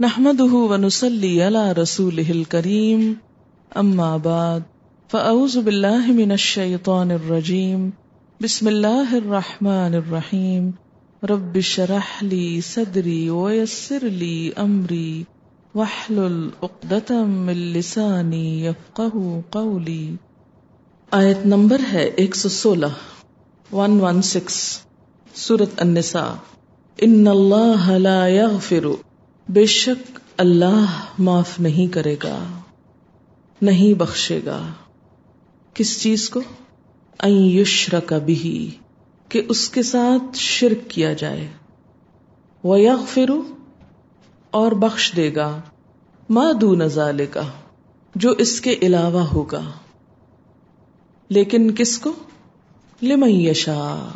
نحمده ونصلي على رسوله الكريم. أما بعد، فأعوذ بالله من الشيطان الرجيم. بسم الله الرحمن الرحيم. رب اشرح لي صدري ويسر لي أمري. واحلل عقدة من لساني يفقه قولي. آیت نمبر ہے ایک سو سولہ النساء. ان اللہ لا یغفر بے شک اللہ معاف نہیں کرے گا، نہیں بخشے گا۔ کس چیز کو؟ این یشرک بھی کہ اس کے ساتھ شرک کیا جائے۔ وہ یغفر اور بخش دے گا۔ ما دون ذالک جو اس کے علاوہ ہوگا۔ لیکن کس کو؟ لمن یشا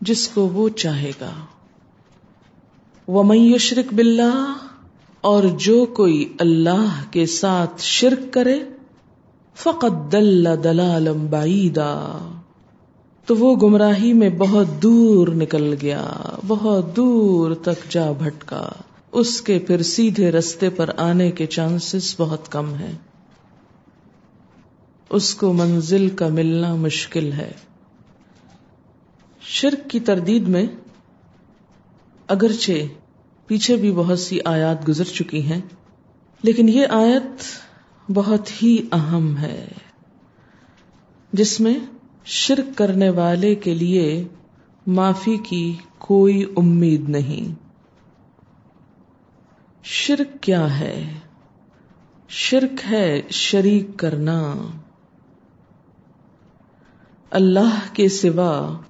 جس کو وہ چاہے گا۔ ومن یشرک باللہ اور جو کوئی اللہ کے ساتھ شرک کرے فقط دل دلالم بعیدا تو وہ گمراہی میں بہت دور نکل گیا، بہت دور تک جا بھٹکا۔ اس کے پھر سیدھے رستے پر آنے کے چانسز بہت کم ہیں۔ اس کو منزل کا ملنا مشکل ہے۔ شرک کی تردید میں اگرچہ پیچھے بھی بہت سی آیات گزر چکی ہیں، لیکن یہ آیت بہت ہی اہم ہے، جس میں شرک کرنے والے کے لیے معافی کی کوئی امید نہیں۔ شرک کیا ہے؟ شرک ہے شریک کرنا۔ اللہ کے سوا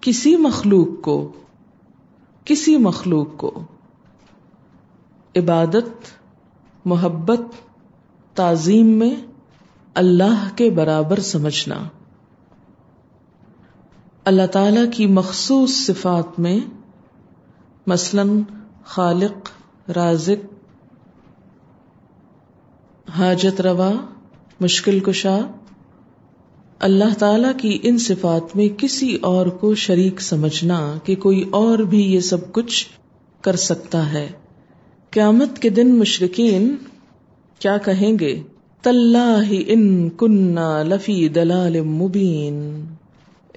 کسی مخلوق کو، کسی مخلوق کو عبادت، محبت، تعظیم میں اللہ کے برابر سمجھنا۔ اللہ تعالی کی مخصوص صفات میں مثلا خالق، رازق، حاجت روا، مشکل کشا، اللہ تعالی کی ان صفات میں کسی اور کو شریک سمجھنا کہ کوئی اور بھی یہ سب کچھ کر سکتا ہے۔ قیامت کے دن مشرقین کیا کہیں گے؟ تلّہ ان کنہ لفی دلال مبین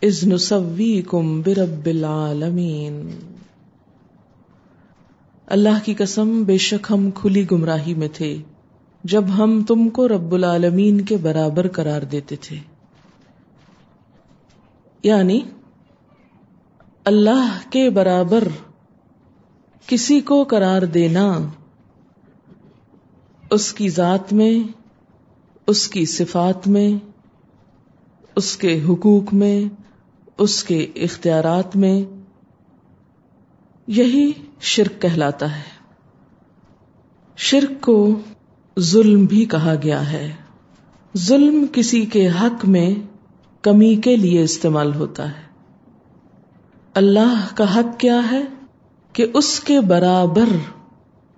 از نسوی کم برب العالمین۔ اللہ کی قسم، بے شک ہم کھلی گمراہی میں تھے، جب ہم تم کو رب العالمین کے برابر قرار دیتے تھے۔ یعنی اللہ کے برابر کسی کو قرار دینا اس کی ذات میں، اس کی صفات میں، اس کے حقوق میں، اس کے اختیارات میں، یہی شرک کہلاتا ہے۔ شرک کو ظلم بھی کہا گیا ہے۔ ظلم کسی کے حق میں کمی کے لیے استعمال ہوتا ہے۔ اللہ کا حق کیا ہے؟ کہ اس کے برابر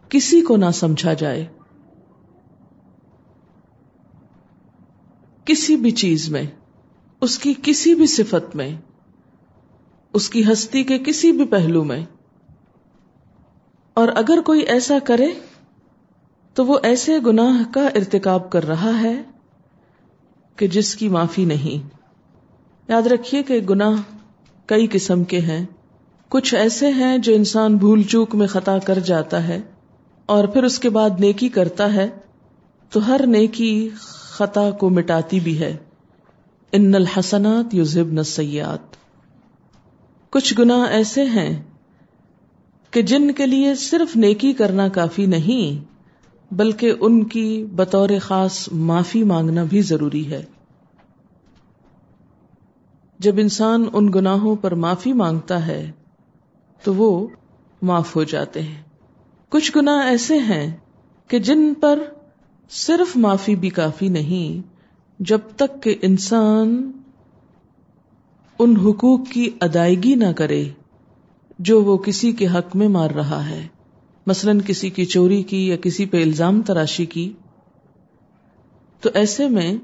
کسی کو نہ سمجھا جائے۔ کسی بھی چیز میں، اس کی کسی بھی صفت میں، اس کی ہستی کے کسی بھی پہلو میں۔ اور اگر کوئی ایسا کرے، تو وہ ایسے گناہ کا ارتکاب کر رہا ہے کہ جس کی معافی نہیں۔ یاد رکھیے کہ گناہ کئی قسم کے ہیں۔ کچھ ایسے ہیں جو انسان بھول چوک میں خطا کر جاتا ہے اور پھر اس کے بعد نیکی کرتا ہے، تو ہر نیکی خطا کو مٹاتی بھی ہے۔ ان الحسنات یوزب نسیات کچھ گناہ ایسے ہیں کہ جن کے لیے صرف نیکی کرنا کافی نہیں، بلکہ ان کی بطور خاص معافی مانگنا بھی ضروری ہے۔ جب انسان ان گناہوں پر معافی مانگتا ہے تو وہ معاف ہو جاتے ہیں۔ کچھ گناہ ایسے ہیں کہ جن پر صرف معافی بھی کافی نہیں، جب تک کہ انسان ان حقوق کی ادائیگی نہ کرے جو وہ کسی کے حق میں مار رہا ہے۔ مثلا کسی کی چوری کی یا کسی پہ الزام تراشی کی۔ تو ایسے میں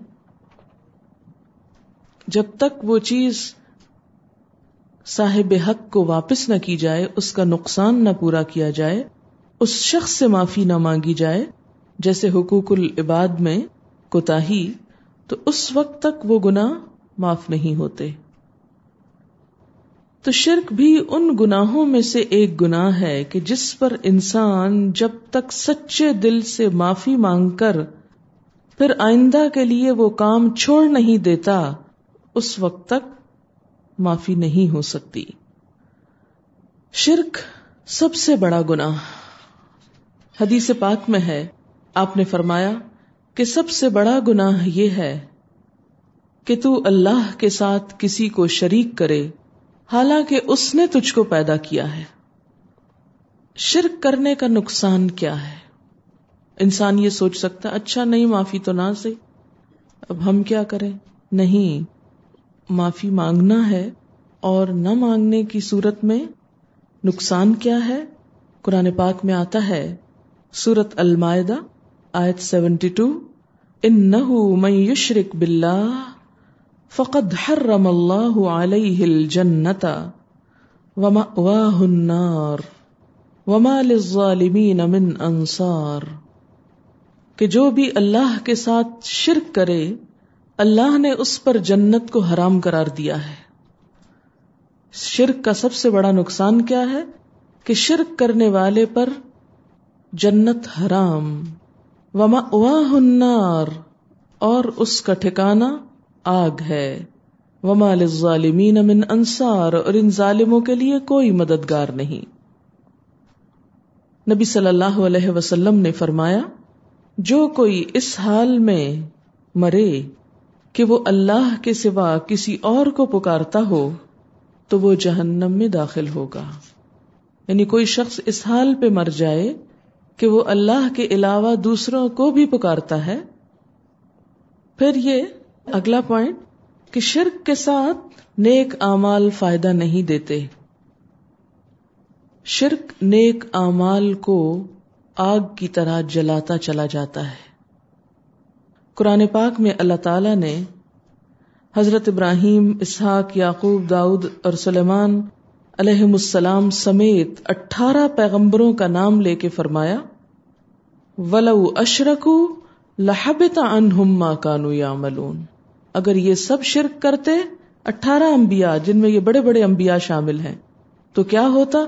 جب تک وہ چیز صاحب حق کو واپس نہ کی جائے، اس کا نقصان نہ پورا کیا جائے، اس شخص سے معافی نہ مانگی جائے، جیسے حقوق العباد میں کوتا تو اس وقت تک وہ گناہ معاف نہیں ہوتے۔ تو شرک بھی ان گناہوں میں سے ایک گناہ ہے کہ جس پر انسان جب تک سچے دل سے معافی مانگ کر، پھر آئندہ کے لیے وہ کام چھوڑ نہیں دیتا، اس وقت تک معافی نہیں ہو سکتی۔ شرک سب سے بڑا گناہ۔ حدیث پاک میں ہے۔ آپ نے فرمایا کہ سب سے بڑا گناہ یہ ہے کہ تو اللہ کے ساتھ کسی کو شریک کرے، حالانکہ اس نے تجھ کو پیدا کیا ہے۔ شرک کرنے کا نقصان کیا ہے؟ انسان یہ سوچ سکتا اچھا نہیں، معافی تو نہ سے۔ اب ہم کیا کریں؟ نہیں۔ معافی مانگنا ہے اور نہ مانگنے کی صورت میں نقصان کیا ہے؟ قرآن پاک میں آتا ہے سورت المائدہ، آیت سیونٹی ٹو ان نہ یشرک بلّہ فقد حرم اللہ علیہ الجنت ومأواہ النار وما للظالمین من انصار۔ کہ جو بھی اللہ کے ساتھ شرک کرے اللہ نے اس پر جنت کو حرام قرار دیا ہے۔ شرک کا سب سے بڑا نقصان کیا ہے کہ شرک کرنے والے پر جنت حرام۔ وما النار۔ اور اس کا ٹھکانہ آگ ہے۔ وما للظالمین من انصار اور ان ظالموں کے لیے کوئی مددگار نہیں۔ نبی صلی اللہ علیہ وسلم نے فرمایا، جو کوئی اس حال میں مرے کہ وہ اللہ کے سوا کسی اور کو پکارتا ہو تو وہ جہنم میں داخل ہوگا۔ یعنی کوئی شخص اس حال پہ مر جائے کہ وہ اللہ کے علاوہ دوسروں کو بھی پکارتا ہے۔ پھر یہ اگلا پوائنٹ کہ شرک کے ساتھ نیک امال فائدہ نہیں دیتے۔ شرک نیک امال کو آگ کی طرح جلاتا چلا جاتا ہے۔ قرآن پاک میں اللہ تعالی نے حضرت ابراہیم، اسحاق، یعقوب، داؤد اور سلیمان علیہ السلام سمیت اٹھارہ پیغمبروں کا نام لے کے فرمایا، ولو اشرکو لہبتا انہم ما کانو یعملون. اگر یہ سب شرک کرتے اٹھارہ انبیاء جن میں یہ بڑے بڑے انبیاء شامل ہیں، تو کیا ہوتا؟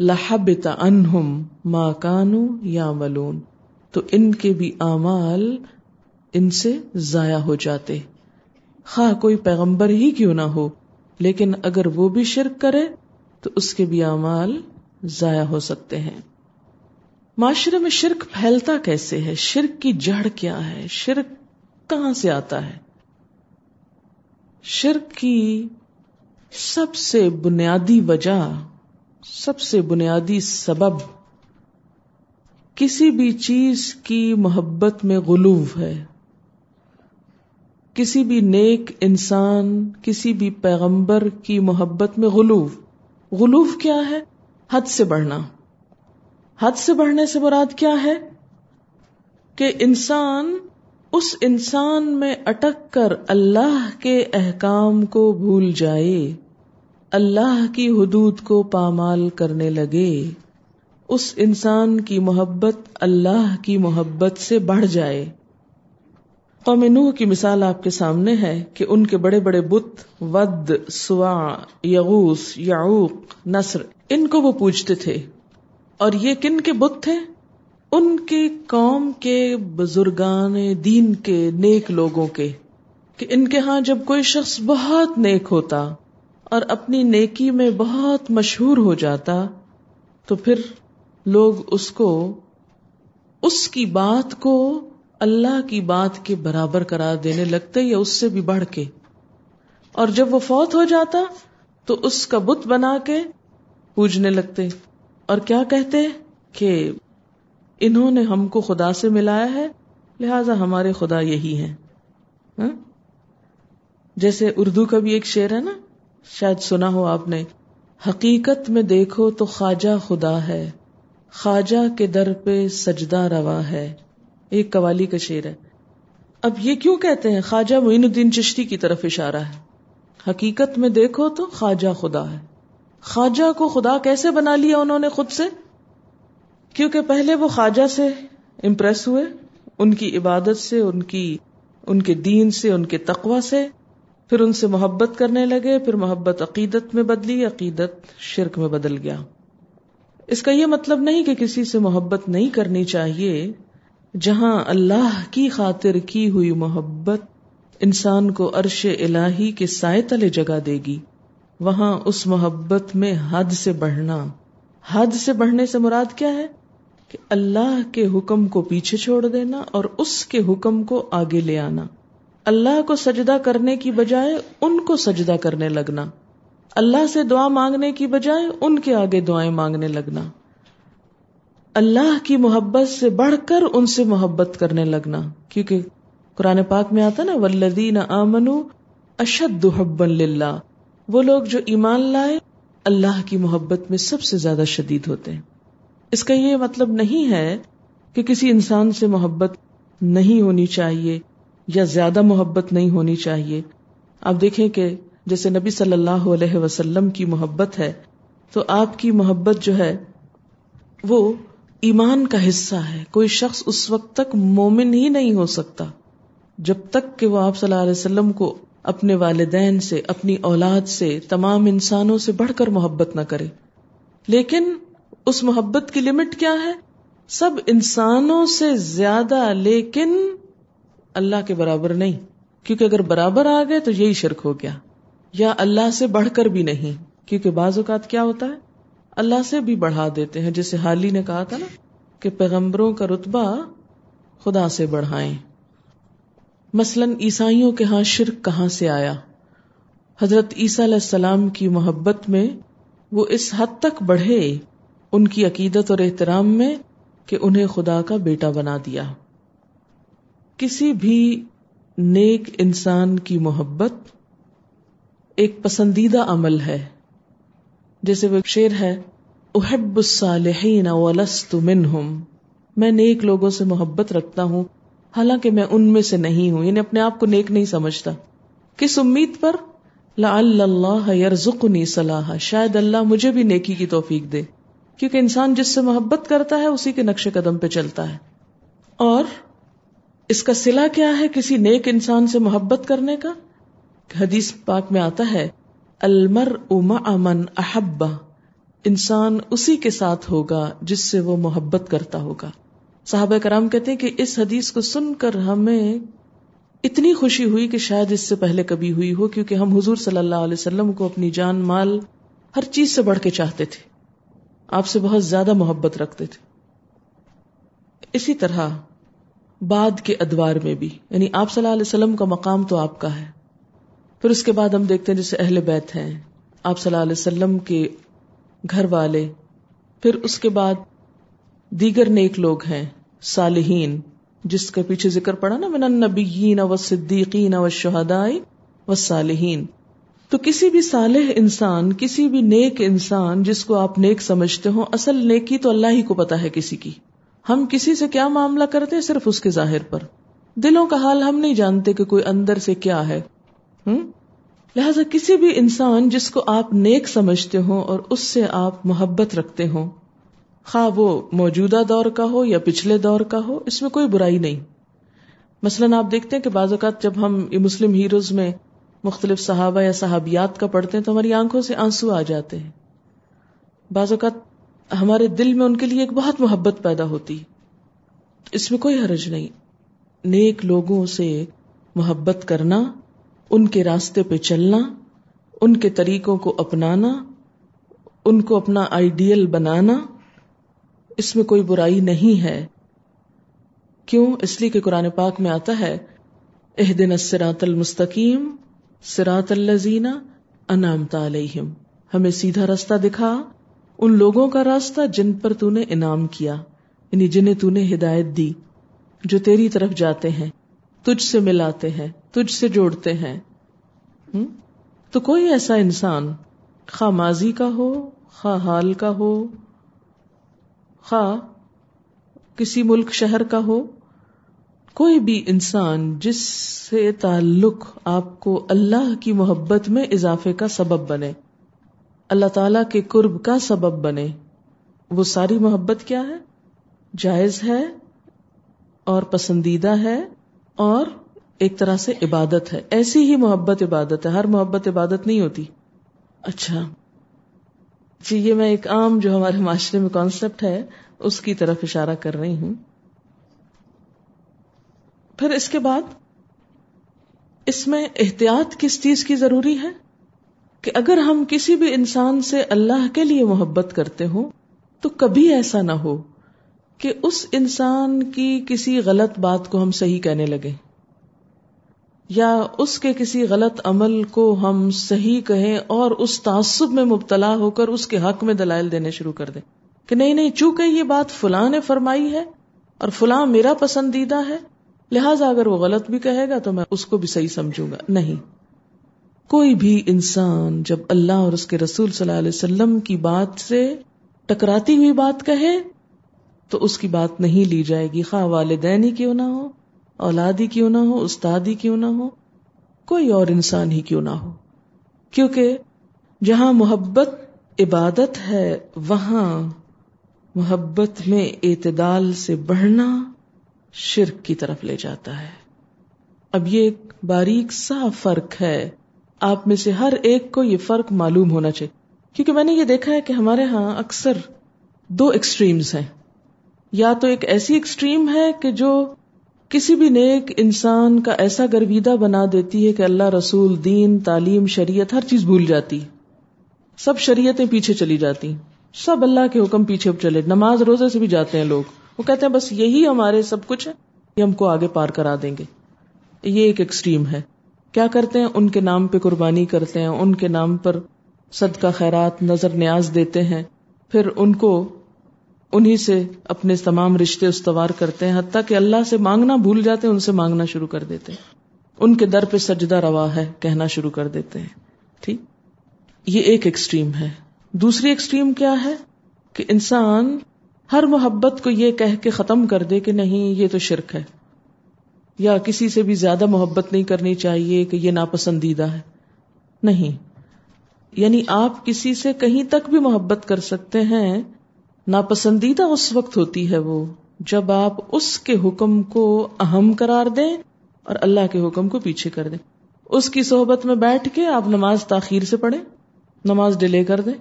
لہبتا انہم ما کانو یا ملون تو ان کے بھی اعمال ان سے ضائع ہو جاتے۔ خواہ کوئی پیغمبر ہی کیوں نہ ہو، لیکن اگر وہ بھی شرک کرے، تو اس کے بھی اعمال ضائع ہو سکتے ہیں۔ معاشرے میں شرک پھیلتا کیسے ہے؟ شرک کی جڑ کیا ہے؟ شرک کہاں سے آتا ہے؟ شرک کی سب سے بنیادی وجہ، سب سے بنیادی سبب کسی بھی چیز کی محبت میں غلوف ہے۔ کسی بھی نیک انسان، کسی بھی پیغمبر کی محبت میں غلوف۔ غلوف کیا ہے؟ حد سے بڑھنا۔ حد سے بڑھنے سے مراد کیا ہے؟ کہ انسان، اس انسان میں اٹک کر اللہ کے احکام کو بھول جائے، اللہ کی حدود کو پامال کرنے لگے، اس انسان کی محبت اللہ کی محبت سے بڑھ جائے۔ قوم نوح کی مثال آپ کے سامنے ہے کہ ان کے بڑے بڑے بت ود، سوا یغوس یعوق، نصر، ان کو وہ پوچھتے تھے۔ اور یہ کن کے بت تھے؟ ان کی قوم کے بزرگان دین کے نیک لوگوں کے، کہ ان کے ہاں جب کوئی شخص بہت نیک ہوتا اور اپنی نیکی میں بہت مشہور ہو جاتا، تو پھر لوگ اس کو، اس کی بات کو اللہ کی بات کے برابر قرار دینے لگتے یا اس سے بھی بڑھ کے؟ اور جب وہ فوت ہو جاتا تو اس کا بت بنا کے پوجنے لگتے۔ اور کیا کہتے کہ انہوں نے ہم کو خدا سے ملایا ہے، لہذا ہمارے خدا یہی ہیں۔ ہاں؟ جیسے اردو کا بھی ایک شعر ہے نا، شاید سنا ہو آپ نے، حقیقت میں دیکھو تو خواجہ خدا ہے، خواجہ کے در پہ سجدہ روا ہے۔ ایک قوالی کا شعر ہے۔ اب یہ کیوں کہتے ہیں؟ خواجہ معین الدین چشتی کی طرف اشارہ ہے۔ حقیقت میں دیکھو تو خواجہ خدا ہے۔ خواجہ کو خدا کیسے بنا لیا انہوں نے خود سے؟ کیونکہ پہلے وہ خواجہ سے امپریس ہوئے، ان کی عبادت سے، ان کی، ان کے دین سے، ان کے تقوا سے۔ پھر ان سے محبت کرنے لگے، پھر محبت عقیدت میں بدلی، عقیدت شرک میں بدل گیا۔ اس کا یہ مطلب نہیں کہ کسی سے محبت نہیں کرنی چاہیے۔ جہاں اللہ کی خاطر کی ہوئی محبت انسان کو عرش الہی کے سائے تلے جگہ دے گی۔ وہاں اس محبت میں حد سے بڑھنا۔ حد سے بڑھنے سے مراد کیا ہے؟ کہ اللہ کے حکم کو پیچھے چھوڑ دینا اور اس کے حکم کو آگے لے آنا۔ اللہ کو سجدہ کرنے کی بجائے ان کو سجدہ کرنے لگنا۔ اللہ سے دعا مانگنے کی بجائے ان کے آگے دعائیں مانگنے لگنا۔ اللہ کی محبت سے بڑھ کر ان سے محبت کرنے لگنا کیونکہ قرآن پاک میں آتا نا ولدین آمنو اشد حب اللہ وہ لوگ جو ایمان لائے، اللہ کی محبت میں سب سے زیادہ شدید ہوتے ہیں۔ اس کا یہ مطلب نہیں ہے کہ کسی انسان سے محبت نہیں ہونی چاہیے یا زیادہ محبت نہیں ہونی چاہیے۔ آپ دیکھیں کہ جیسے نبی صلی اللہ علیہ وسلم کی محبت ہے، تو آپ کی محبت جو ہے، وہ ایمان کا حصہ ہے۔ کوئی شخص اس وقت تک مومن ہی نہیں ہو سکتا۔ جب تک کہ وہ آپ صلی اللہ علیہ وسلم کو اپنے والدین سے، اپنی اولاد سے، تمام انسانوں سے بڑھ کر محبت نہ کرے۔ لیکن اس محبت کی لمٹ کیا ہے؟ سب انسانوں سے زیادہ، لیکن اللہ کے برابر نہیں۔ کیونکہ اگر برابر آ گئے تو یہی شرک ہو گیا۔ یا اللہ سے بڑھ کر بھی نہیں۔ کیونکہ بعض اوقات کیا ہوتا ہے؟ اللہ سے بھی بڑھا دیتے ہیں۔ جیسے حالی نے کہا تھا نا کہ پیغمبروں کا رتبہ خدا سے بڑھائیں۔ مثلاً عیسائیوں کے ہاں شرک کہاں سے آیا؟ حضرت عیسیٰ علیہ السلام کی محبت میں وہ اس حد تک بڑھے ان کی عقیدت اور احترام میں کہ انہیں خدا کا بیٹا بنا دیا۔ کسی بھی نیک انسان کی محبت ایک پسندیدہ عمل ہے۔ جیسے وہ شیر ہے، احب الصالحین ولست منہم میں نیک لوگوں سے محبت رکھتا ہوں، حالانکہ میں ان میں سے نہیں ہوں یعنی اپنے آپ کو نیک نہیں سمجھتا۔ کس امید پر؟ لعل اللہ یرزقنی صلاح شاید اللہ مجھے بھی نیکی کی توفیق دے، کیونکہ انسان جس سے محبت کرتا ہے، اسی کے نقش قدم پہ چلتا ہے۔ اور اس کا سلا کیا ہے کسی نیک انسان سے محبت کرنے کا؟ حدیث پاک میں آتا ہے المر اما امن احبا انسان اسی کے ساتھ ہوگا جس سے وہ محبت کرتا ہوگا۔ صحابہ کرام کہتے ہیں کہ اس حدیث کو سن کر ہمیں اتنی خوشی ہوئی کہ شاید اس سے پہلے کبھی ہوئی ہو، کیونکہ ہم حضور صلی اللہ علیہ وسلم کو اپنی جان مال ہر چیز سے بڑھ کے چاہتے تھے۔ آپ سے بہت زیادہ محبت رکھتے تھے۔ اسی طرح بعد کے ادوار میں بھی یعنی آپ صلی اللہ علیہ وسلم کا مقام تو آپ کا ہے۔ پھر اس کے بعد ہم دیکھتے ہیں جیسے اہل بیت ہیں، آپ صلی اللہ علیہ وسلم کے گھر والے۔ پھر اس کے بعد دیگر نیک لوگ ہیں، صالحین، جس کے پیچھے ذکر پڑا نا، من النبیین و صدیقین و شہدائی و صالحین۔ تو کسی بھی صالح انسان، کسی بھی نیک انسان جس کو آپ نیک سمجھتے ہو اصل نیکی تو اللہ ہی کو پتا ہے کسی کی۔ ہم کسی سے کیا معاملہ کرتے ہیں صرف اس کے ظاہر پر۔ دلوں کا حال ہم نہیں جانتے کہ کوئی اندر سے کیا ہے۔ لہذا کسی بھی انسان جس کو آپ نیک سمجھتے ہوں اور اس سے آپ محبت رکھتے ہوں، خواہ وہ موجودہ دور کا ہو یا پچھلے دور کا ہو، اس میں کوئی برائی نہیں۔ مثلاً آپ دیکھتے ہیں کہ بعض اوقات جب ہم مسلم ہیروز میں مختلف صحابہ یا صحابیات کا پڑھتے ہیں تو ہماری آنکھوں سے آنسو آ جاتے ہیں۔ بعض اوقات ہمارے دل میں ان کے لیے ایک بہت محبت پیدا ہوتی اس میں کوئی حرج نہیں۔ نیک لوگوں سے محبت کرنا ان کے راستے پہ چلنا، ان کے طریقوں کو اپنانا، ان کو اپنا آئیڈیل بنانا، اس میں کوئی برائی نہیں ہے۔ کیوں؟ اس لیے کہ قرآن پاک میں آتا ہے اح دن سراط المستقیم سراط الزینہ انعام علیہم۔ ہمیں سیدھا راستہ دکھا، ان لوگوں کا راستہ جن پر تو نے انعام کیا یعنی جنہیں تو نے ہدایت دی، جو تیری طرف جاتے ہیں۔ تجھ سے ملاتے ہیں، تجھ سے جوڑتے ہیں۔ تو کوئی ایسا انسان خواہ ماضی کا ہو، خواہ حال کا ہو، خواہ کسی ملک شہر کا ہو، کوئی بھی انسان جس سے تعلق آپ کو اللہ کی محبت میں اضافے کا سبب بنے، اللہ تعالی کے قرب کا سبب بنے، وہ ساری محبت کیا ہے؟ جائز ہے اور پسندیدہ ہے؟ اور ایک طرح سے عبادت ہے۔ ایسی ہی محبت عبادت ہے۔ ہر محبت عبادت نہیں ہوتی۔ اچھا۔ جی یہ میں ایک عام جو ہمارے معاشرے میں کانسیپٹ ہے، اس کی طرف اشارہ کر رہی ہوں۔ پھر اس کے بعد، اس میں احتیاط کس چیز کی ضروری ہے؟ کہ اگر ہم کسی بھی انسان سے اللہ کے لیے محبت کرتے ہوں، تو کبھی ایسا نہ ہو۔ کہ اس انسان کی کسی غلط بات کو ہم صحیح کہنے لگے یا اس کے کسی غلط عمل کو ہم صحیح کہیں اور اس تعصب میں مبتلا ہو کر اس کے حق میں دلائل دینے شروع کر دیں کہ نہیں نہیں، چونکہ یہ بات فلاں نے فرمائی ہے اور فلاں میرا پسندیدہ ہے، لہذا اگر وہ غلط بھی کہے گا تو میں اس کو بھی صحیح سمجھوں گا۔ نہیں۔ کوئی بھی انسان جب اللہ اور اس کے رسول صلی اللہ علیہ وسلم کی بات سے ٹکراتی ہوئی بات کہے تو اس کی بات نہیں لی جائے گی۔ خواہ والدین ہی کیوں نہ ہو اولاد ہی کیوں نہ ہو استاد ہی کیوں نہ ہو، کوئی اور انسان ہی کیوں نہ ہو۔ کیونکہ جہاں محبت عبادت ہے، وہاں محبت میں اعتدال سے بڑھنا شرک کی طرف لے جاتا ہے۔ اب یہ ایک باریک سا فرق ہے۔ آپ میں سے ہر ایک کو یہ فرق معلوم ہونا چاہیے۔ کیونکہ میں نے یہ دیکھا ہے کہ ہمارے ہاں اکثر دو ایکسٹریمز ہیں۔ یا تو ایک ایسی ایکسٹریم ہے کہ جو کسی بھی نیک انسان کا ایسا گرویدہ بنا دیتی ہے کہ اللہ رسول، دین، تعلیم، شریعت، ہر چیز بھول جاتی۔ سب شریعتیں پیچھے چلی جاتی۔ سب اللہ کے حکم پیچھے چلے۔ نماز روزے سے بھی جاتے ہیں لوگ۔ وہ کہتے ہیں بس یہی ہمارے سب کچھ ہے، یہ ہم کو آگے پار کرا دیں گے۔ یہ ایک ایکسٹریم ہے۔ کیا کرتے ہیں؟ ان کے نام پہ قربانی کرتے ہیں، ان کے نام پر صدقہ خیرات، نظر نیاز دیتے ہیں۔ پھر ان کو انہیں سے اپنے تمام رشتے استوار کرتے ہیں، حتیٰ کہ اللہ سے مانگنا بھول جاتے ہیں، ان سے مانگنا شروع کر دیتے ہیں۔ ان کے در پہ سجدہ روا ہے، کہنا شروع کر دیتے ہیں۔ ٹھیک؟ یہ ایک ایکسٹریم ہے۔ دوسری ایکسٹریم کیا ہے؟ کہ انسان ہر محبت کو یہ کہہ کے ختم کر دے کہ نہیں، یہ تو شرک ہے۔ یا کسی سے بھی زیادہ محبت نہیں کرنی چاہیے کہ یہ ناپسندیدہ ہے۔ نہیں۔ یعنی آپ کسی سے کہیں تک بھی محبت کر سکتے ہیں ناپسندیدہ اس وقت ہوتی ہے وہ جب آپ اس کے حکم کو اہم قرار دیں اور اللہ کے حکم کو پیچھے کر دیں۔ اس کی صحبت میں بیٹھ کے آپ نماز تاخیر سے پڑھیں، نماز ڈیلے کر دیں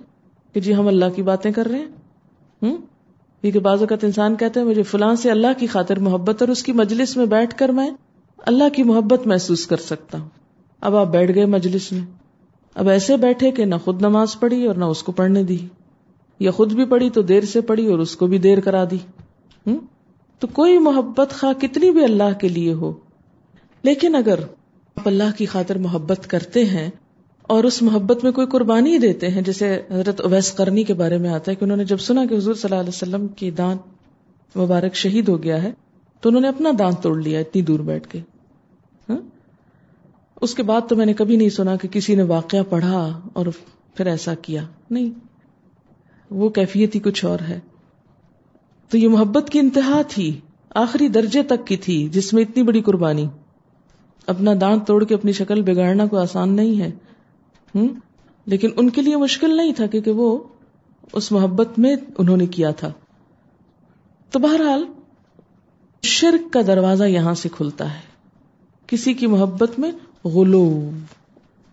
کہ جی ہم اللہ کی باتیں کر رہے ہیں۔ ہوں کیونکہ بعض اوقات انسان کہتے ہیں مجھے فلاں سے اللہ کی خاطر محبت اور اس کی مجلس میں بیٹھ کر میں اللہ کی محبت محسوس کر سکتا ہوں۔ اب آپ بیٹھ گئے مجلس میں۔ اب ایسے بیٹھے کہ نہ خود نماز پڑھی اور نہ اس کو پڑھنے دی۔ یا خود بھی پڑھی تو دیر سے پڑھی اور اس کو بھی دیر کرا دی۔ تو کوئی محبت خواہ کتنی بھی اللہ کے لیے ہو، لیکن اگر آپ اللہ کی خاطر محبت کرتے ہیں اور اس محبت میں کوئی قربانی دیتے ہیں، جیسے حضرت اویس کرنی کے بارے میں آتا ہے کہ انہوں نے جب سنا کہ حضور صلی اللہ علیہ وسلم کی دانت مبارک شہید ہو گیا ہے، تو انہوں نے اپنا دانت توڑ لیا اتنی دور بیٹھ کے۔ اس کے بعد تو میں نے کبھی نہیں سنا کہ کسی نے واقعہ پڑھا اور پھر ایسا کیا۔ نہیں۔ وہ کیفیت ہی کچھ اور ہے۔ تو یہ محبت کی انتہا تھی، آخری درجے تک کی تھی، جس میں اتنی بڑی قربانی۔ اپنا دانت توڑ کے اپنی شکل بگاڑنا کوئی آسان نہیں ہے۔ ہوں لیکن ان کے لیے مشکل نہیں تھا کیونکہ وہ اس محبت میں انہوں نے کیا تھا۔ تو بہرحال، شرک کا دروازہ یہاں سے کھلتا ہے۔ کسی کی محبت میں غلو۔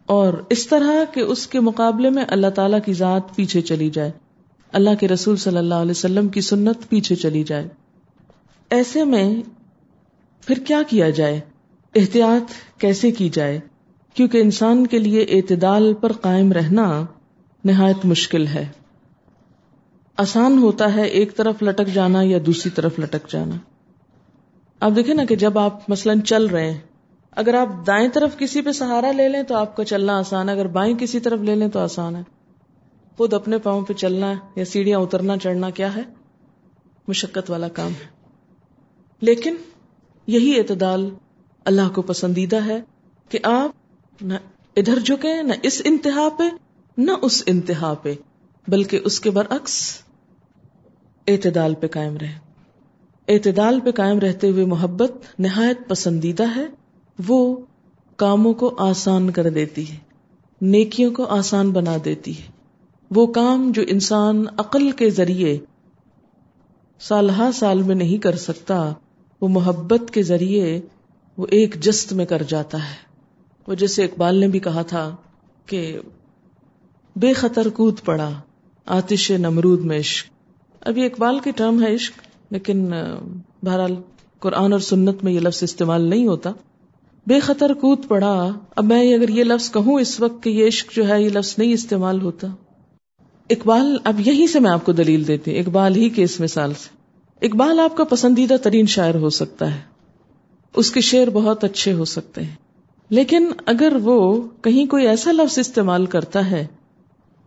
اور اس طرح کہ اس کے مقابلے میں اللہ تعالی کی ذات پیچھے چلی جائے۔ اللہ کے رسول صلی اللہ علیہ وسلم کی سنت پیچھے چلی جائے۔ ایسے میں پھر کیا کیا جائے؟ احتیاط کیسے کی جائے؟ کیونکہ انسان کے لیے اعتدال پر قائم رہنا نہایت مشکل ہے۔ آسان ہوتا ہے ایک طرف لٹک جانا یا دوسری طرف لٹک جانا۔ آپ دیکھیں نا کہ جب آپ مثلاً چل رہے ہیں، اگر آپ دائیں طرف کسی پہ سہارا لے لیں تو آپ کو چلنا آسان ہے، اگر بائیں کسی طرف لے لیں تو آسان ہے۔ خود اپنے پاؤں پہ چلنا یا سیڑھیاں اترنا چڑھنا کیا ہے؟ مشقت والا کام ہے۔ لیکن یہی اعتدال اللہ کو پسندیدہ ہے کہ آپ نہ ادھر جھکے نہ اس انتہا پہ، نہ اس انتہا پہ، بلکہ اس کے برعکس اعتدال پہ قائم رہے اعتدال پہ قائم رہتے ہوئے محبت نہایت پسندیدہ ہے، وہ کاموں کو آسان کر دیتی ہے، نیکیوں کو آسان بنا دیتی ہے۔ وہ کام جو انسان عقل کے ذریعے سال سال میں نہیں کر سکتا، وہ محبت کے ذریعے وہ ایک جست میں کر جاتا ہے۔ وہ جیسے اقبال نے بھی کہا تھا کہ بے خطر کود پڑا آتش نمرود میں عشق۔ ابھی اقبال کی ٹرم ہے عشق، لیکن، بہرحال قرآن اور سنت میں یہ لفظ استعمال نہیں ہوتا۔ بے خطر کود پڑا، اب میں اگر یہ لفظ کہوں اس وقت کہ یہ عشق جو ہے یہ لفظ نہیں استعمال ہوتا۔ اقبال، اب یہی سے میں آپ کو دلیل دیتی ہوں۔ اقبال ہی کے اس مثال سے۔ اقبال آپ کا پسندیدہ ترین شاعر ہو سکتا ہے۔ اس کے شعر بہت اچھے ہو سکتے ہیں۔ لیکن اگر وہ کہیں کوئی ایسا لفظ استعمال کرتا ہے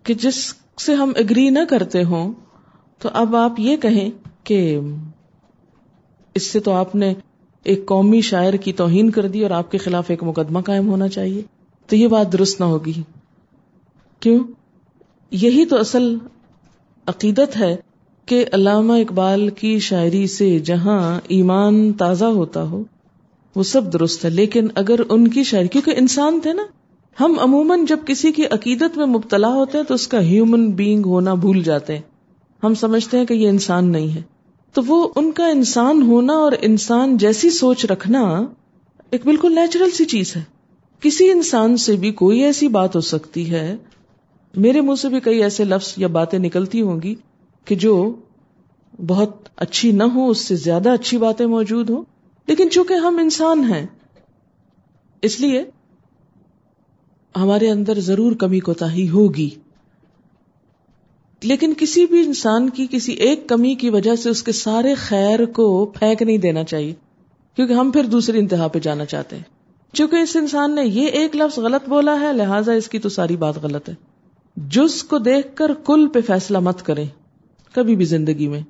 کہ جس سے ہم اگری نہ کرتے ہوں، تو اب آپ یہ کہیں کہ اس سے تو آپ نے ایک قومی شاعر کی توہین کر دی اور آپ کے خلاف ایک مقدمہ قائم ہونا چاہیے۔ تو یہ بات درست نہ ہوگی۔ کیوں؟ یہی تو اصل عقیدت ہے کہ علامہ اقبال کی شاعری سے جہاں ایمان تازہ ہوتا ہو، وہ سب درست ہے۔ لیکن اگر ان کی شاعری، کیونکہ انسان تھے نا، ہم عموماً جب کسی کی عقیدت میں مبتلا ہوتے ہیں تو اس کا ہیومن بینگ ہونا بھول جاتے ہیں۔ ہم سمجھتے ہیں کہ یہ انسان نہیں ہے۔ تو وہ ان کا انسان ہونا اور انسان جیسی سوچ رکھنا ایک بالکل نیچرل سی چیز ہے۔ کسی انسان سے بھی کوئی ایسی بات ہو سکتی ہے میرے منہ سے بھی کئی ایسے لفظ یا باتیں نکلتی ہوں گی کہ جو بہت اچھی نہ ہو اس سے زیادہ اچھی باتیں موجود ہوں۔ لیکن چونکہ ہم انسان ہیں، اس لیے ہمارے اندر ضرور کمی کوتا ہی ہوگی۔ لیکن کسی بھی انسان کی، کسی ایک کمی کی وجہ سے اس کے سارے خیر کو پھینک نہیں دینا چاہیے، کیونکہ ہم پھر دوسری انتہا پہ جانا چاہتے ہیں۔ چونکہ اس انسان نے یہ ایک لفظ غلط بولا ہے، لہٰذا اس کی تو ساری بات غلط ہے۔ جز کو دیکھ کر کل پہ فیصلہ مت کریں، کبھی بھی زندگی میں۔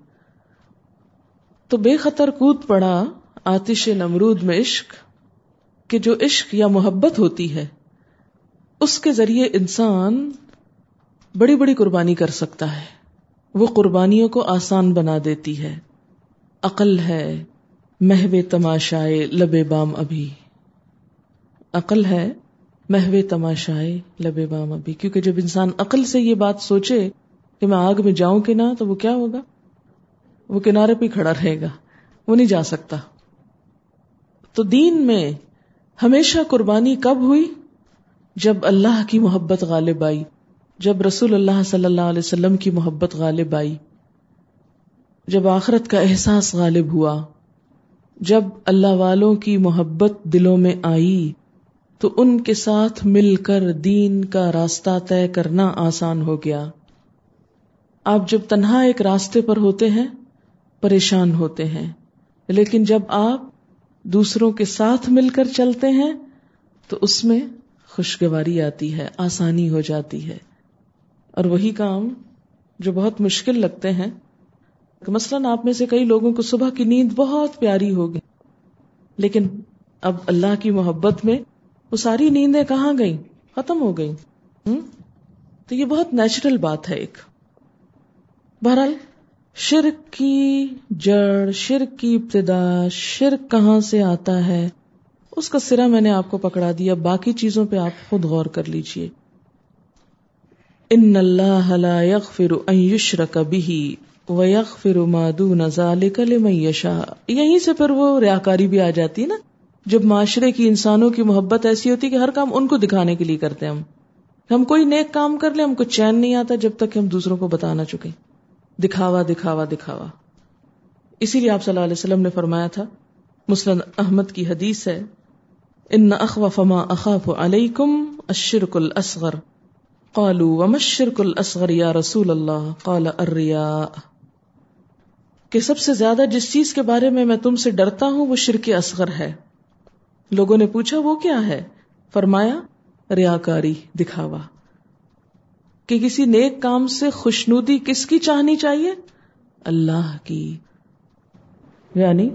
تو بے خطر کود پڑا آتش نمرود میں عشق کہ جو عشق یا محبت ہوتی ہے، اس کے ذریعے انسان بڑی بڑی قربانی کر سکتا ہے۔ وہ قربانیوں کو آسان بنا دیتی ہے۔ عقل ہے محو تماشائے لب بام ابھی۔ عقل ہے محو تماشائے لب بام ابھی۔ کیونکہ جب انسان عقل سے یہ بات سوچے کہ میں آگ میں جاؤں کہ نہ، تو وہ کیا ہوگا؟ وہ کنارے پہ کھڑا رہے گا۔ وہ نہیں جا سکتا۔ تو دین میں ہمیشہ قربانی کب ہوئی؟ جب اللہ کی محبت غالب آئی۔ جب رسول اللہ صلی اللہ علیہ وسلم کی محبت غالب آئی۔ جب آخرت کا احساس غالب ہوا۔ جب اللہ والوں کی محبت دلوں میں آئی۔ تو ان کے ساتھ مل کر دین کا راستہ طے کرنا آسان ہو گیا۔ آپ جب تنہا ایک راستے پر ہوتے ہیں، پریشان ہوتے ہیں۔ لیکن جب آپ دوسروں کے ساتھ مل کر چلتے ہیں، تو اس میں خوشگواری آتی ہے، آسانی ہو جاتی ہے۔ اور وہی کام جو بہت مشکل لگتے ہیں مثلاً آپ میں سے کئی لوگوں کو صبح کی نیند بہت پیاری ہوگی، لیکن اب اللہ کی محبت میں وہ ساری نیندیں کہاں گئیں؟ ختم ہو گئی تو یہ بہت نیچرل بات ہے ایک۔ بہرحال، شرک کی جڑ، شرک کی ابتدا، شرک کہاں سے آتا ہے؟ اس کا سرا میں نے آپ کو پکڑا دیا۔ باقی چیزوں پہ آپ خود غور کر لیجیے۔ ان اللہ لا يغفر ان يشرك به ويغفر ما دون ذلك لمن يشاء یہیں سے پھر وہ ریاکاری بھی آ جاتی نا؟ جب معاشرے کی انسانوں کی محبت ایسی ہوتی کہ ہر کام ان کو دکھانے کے لیے کرتے ہیں ہم ہم کوئی نیک کام کر لیں، ہم کو چین نہیں آتا جب تک ہم دوسروں کو بتا نہ چکے دکھاوا دکھاوا دکھاوا۔ اسی لیے آپ صلی اللہ علیہ وسلم نے فرمایا تھا، مسلم احمد کی حدیث ہے، ان اخوف ما اخاف علیکم الشرک الاصغر قالوا، وما الشرك الاصغر یا رسول اللہ؟ قال الرياء کہ سب سے زیادہ جس چیز کے بارے میں میں تم سے ڈرتا ہوں وہ شرک اصغر ہے۔ لوگوں نے پوچھا، وہ کیا ہے؟ فرمایا، ریاکاری، دکھاوا۔ کہ کسی نیک کام سے خوشنودی کس کی چاہنی چاہیے؟ اللہ کی۔ یعنی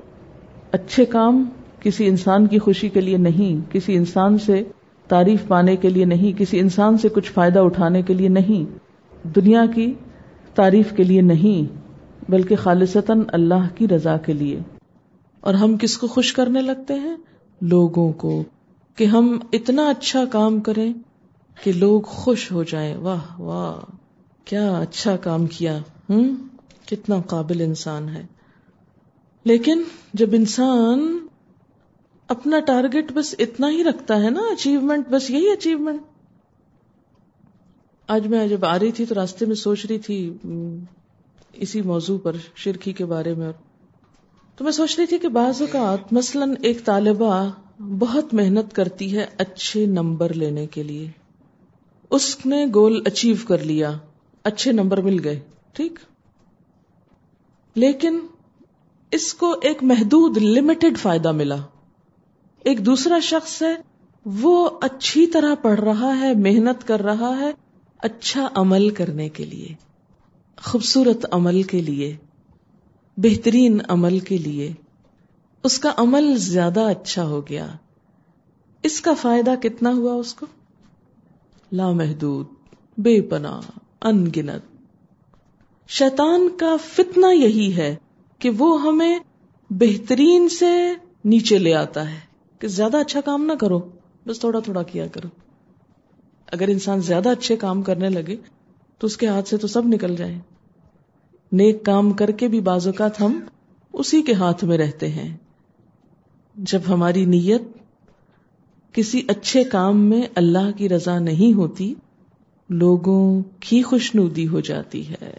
اچھے کام کسی انسان کی خوشی کے لیے نہیں، کسی انسان سے تعریف پانے کے لیے نہیں، کسی انسان سے کچھ فائدہ اٹھانے کے لیے نہیں، دنیا کی تعریف کے لیے نہیں، بلکہ خالصتاً اللہ کی رضا کے لیے۔ اور ہم کس کو خوش کرنے لگتے ہیں؟ لوگوں کو کہ ہم اتنا اچھا کام کریں کہ لوگ خوش ہو جائیں۔ واہ واہ، کیا اچھا کام کیا۔ ہوں کتنا قابل انسان ہے۔ لیکن جب انسان اپنا ٹارگیٹ بس اتنا ہی رکھتا ہے نا اچیومنٹ بس یہی اچیومنٹ آج میں جب آ رہی تھی تو راستے میں سوچ رہی تھی اسی موضوع پر شرکی کے بارے میں اور تو میں سوچ رہی تھی کہ بعض اوقات مثلاً ایک طالبہ بہت محنت کرتی ہے اچھے نمبر لینے کے لیے۔ اس نے گول اچیو کر لیا، اچھے نمبر مل گئے، ٹھیک؟ لیکن اس کو ایک محدود لمیٹڈ فائدہ ملا۔ ایک دوسرا شخص ہے، وہ اچھی طرح پڑھ رہا ہے، محنت کر رہا ہے اچھا عمل کرنے کے لیے، خوبصورت عمل کے لیے۔ بہترین عمل کے لیے۔ اس کا عمل زیادہ اچھا ہو گیا۔ اس کا فائدہ کتنا ہوا اس کو؟ لامحدود، بے پناہ ان گنت شیطان کا فتنہ یہی ہے کہ وہ ہمیں بہترین سے نیچے لے آتا ہے کہ زیادہ اچھا کام نہ کرو، بس تھوڑا تھوڑا کیا کرو۔ اگر انسان زیادہ اچھے کام کرنے لگے تو اس کے ہاتھ سے تو سب نکل جائے نیک کام کر کے بھی بعض اوقات ہم اسی کے ہاتھ میں رہتے ہیں۔ جب ہماری نیت کسی اچھے کام میں اللہ کی رضا نہیں ہوتی، لوگوں کی خوشنودی ہو جاتی ہے۔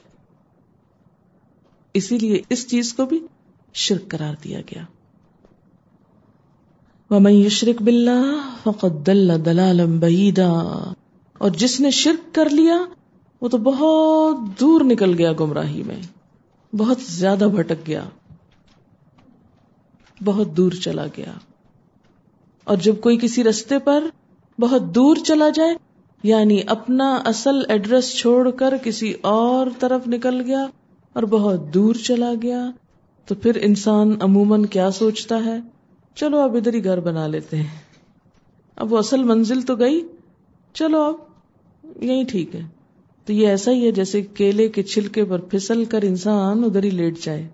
اسی لیے اس چیز کو بھی شرک قرار دیا گیا۔ ومن يشرك بالله فقد دل دلالا بعيدا اور جس نے شرک کر لیا وہ تو بہت دور نکل گیا گمراہی میں، بہت زیادہ بھٹک گیا، بہت دور چلا گیا۔ اور جب کوئی کسی رستے پر بہت دور چلا جائے یعنی اپنا اصل ایڈریس چھوڑ کر کسی اور طرف نکل گیا اور بہت دور چلا گیا، تو پھر انسان عموماً کیا سوچتا ہے؟ چلو اب ادھر ہی گھر بنا لیتے ہیں۔ اب وہ اصل منزل تو گئی، چلو اب یہی ٹھیک ہے۔ تو یہ ایسا ہی ہے جیسے کیلے کے چھلکے پر پھسل کر انسان ادھر ہی لیٹ جائے۔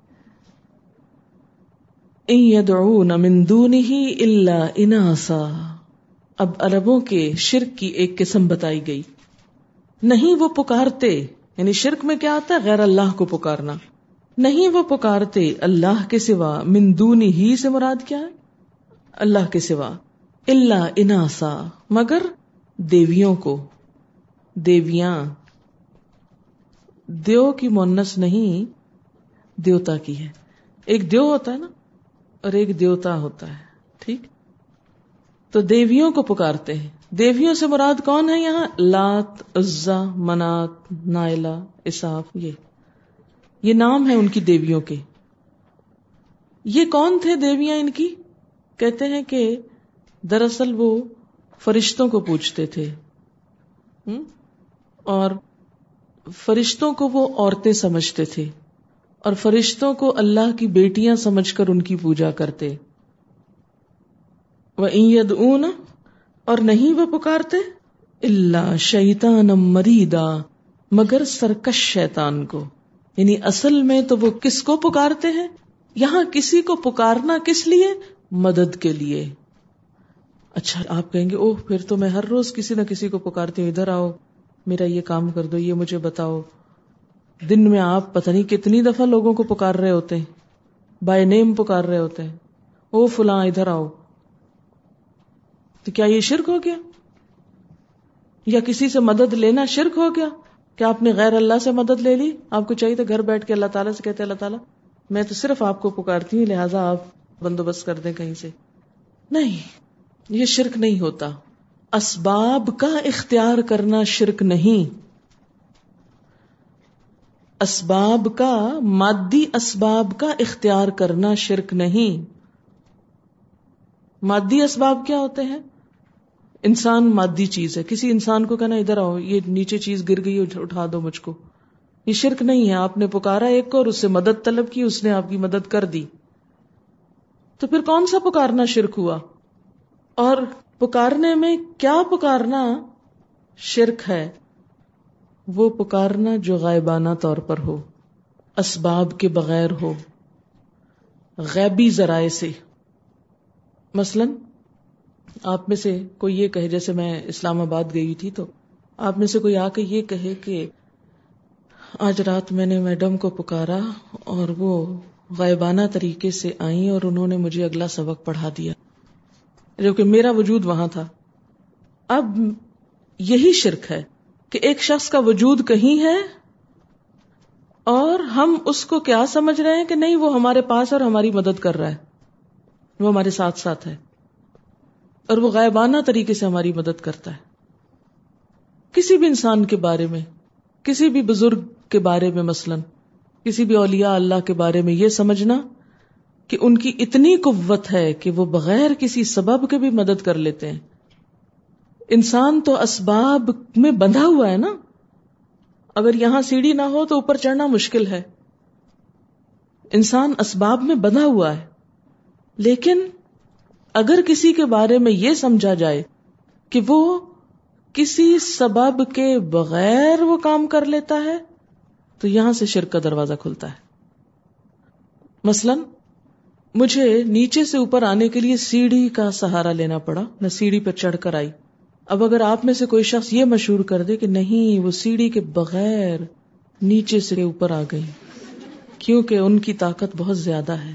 ہی اللہ اناسا۔ اب اربوں کے شرک کی ایک قسم بتائی گئی۔ نہیں وہ پکارتے یعنی شرک میں کیا آتا ہے؟ غیر اللہ کو پکارنا۔ نہیں وہ پکارتے، اللہ کے سوا مندونی ہی سے مراد کیا ہے؟ اللہ کے سوا۔ اللہ اناسا، مگر دیویوں کو۔ دیویاں۔ دیو کی مونس نہیں، دیوتا کی ہے۔ ایک دیو ہوتا ہے نا، اور ایک دیوتا ہوتا ہے، ٹھیک۔ تو دیویوں کو پکارتے ہیں۔ دیویوں سے مراد کون ہے یہاں؟ لات، عزا، منات، نائلہ اصاف یہ۔ یہ نام ہے ان کی دیویوں کے۔ یہ کون تھے دیویاں ان کی؟ کہتے ہیں کہ دراصل وہ فرشتوں کو پوچھتے تھے۔ اور فرشتوں کو وہ عورتیں سمجھتے تھے اور فرشتوں کو اللہ کی بیٹیاں سمجھ کر ان کی پوجا کرتے۔ وہ عید اون اور نہیں وہ پکارتے؟ اللہ شیطان مریدا، مگر سرکش شیطان کو۔ یعنی اصل میں تو وہ کس کو پکارتے ہیں؟ یہاں کسی کو پکارنا کس لیے؟ مدد کے لیے۔ اچھا آپ کہیں گے، اوہ، پھر تو میں ہر روز کسی نہ کسی کو پکارتی ہوں، ادھر آؤ۔ میرا یہ کام کر دو، یہ مجھے بتاؤ۔ دن میں آپ پتہ نہیں کتنی دفعہ لوگوں کو پکار رہے ہوتے ہیں۔ بائی نیم پکار رہے ہوتے ہیں۔ او فلاں، ادھر آؤ۔ تو کیا یہ شرک ہو گیا؟ یا کسی سے مدد لینا شرک ہو گیا؟ کیا آپ نے غیر اللہ سے مدد لے لی؟ آپ کو چاہیے تو گھر بیٹھ کے اللہ تعالیٰ سے کہتے اللہ تعالیٰ، میں تو صرف آپ کو پکارتی ہوں، لہٰذا آپ بندوبست کر دیں کہیں سے۔ نہیں، یہ شرک نہیں ہوتا۔ اسباب کا اختیار کرنا شرک نہیں۔ اسباب کا، مادی اسباب کا اختیار کرنا شرک نہیں۔ مادی اسباب کیا ہوتے ہیں؟ انسان مادی چیز ہے۔ کسی انسان کو کہنا ادھر آؤ، یہ نیچے چیز گر گئی اٹھا دو مجھ کو۔ یہ شرک نہیں ہے۔ آپ نے پکارا ایک کو اور، اس سے مدد طلب کی، اس نے آپ کی مدد کر دی۔ تو پھر کون سا پکارنا شرک ہوا؟ اور پکارنے میں کیا پکارنا شرک ہے؟ وہ پکارنا جو غائبانہ طور پر ہو، اسباب کے بغیر ہو، غیبی ذرائع سے۔ مثلا، آپ میں سے کوئی یہ کہے، جیسے میں اسلام آباد گئی تھی تو آپ میں سے کوئی آ کے یہ کہے کہ آج رات میں نے میڈم کو پکارا اور وہ غائبانہ طریقے سے آئیں اور انہوں نے مجھے اگلا سبق پڑھا دیا۔ جو کہ میرا وجود وہاں تھا۔ اب یہی شرک ہے کہ ایک شخص کا وجود کہیں ہے اور ہم اس کو کیا سمجھ رہے ہیں کہ نہیں، وہ ہمارے پاس اور ہماری مدد کر رہا ہے۔ وہ ہمارے ساتھ ساتھ ہے اور وہ غائبانہ طریقے سے ہماری مدد کرتا ہے۔ کسی بھی انسان کے بارے میں، کسی بھی بزرگ کے بارے میں مثلاً، کسی بھی اولیاء اللہ کے بارے میں یہ سمجھنا کہ ان کی اتنی قوت ہے کہ وہ بغیر کسی سبب کے بھی مدد کر لیتے ہیں۔ انسان تو اسباب میں بندھا ہوا ہے نا۔ اگر یہاں سیڑھی نہ ہو تو اوپر چڑھنا مشکل ہے۔ انسان اسباب میں بندھا ہوا ہے۔ لیکن اگر کسی کے بارے میں یہ سمجھا جائے کہ وہ کسی سبب کے بغیر وہ کام کر لیتا ہے تو یہاں سے شرک کا دروازہ کھلتا ہے۔ مثلا مجھے نیچے سے اوپر آنے کے لیے سیڑھی کا سہارا لینا پڑا۔ میں سیڑھی پہ چڑھ کر آئی۔ اب اگر آپ میں سے کوئی شخص یہ مشہور کر دے کہ نہیں، وہ سیڑھی کے بغیر نیچے سے اوپر آ گئی۔ کیونکہ ان کی طاقت بہت زیادہ ہے۔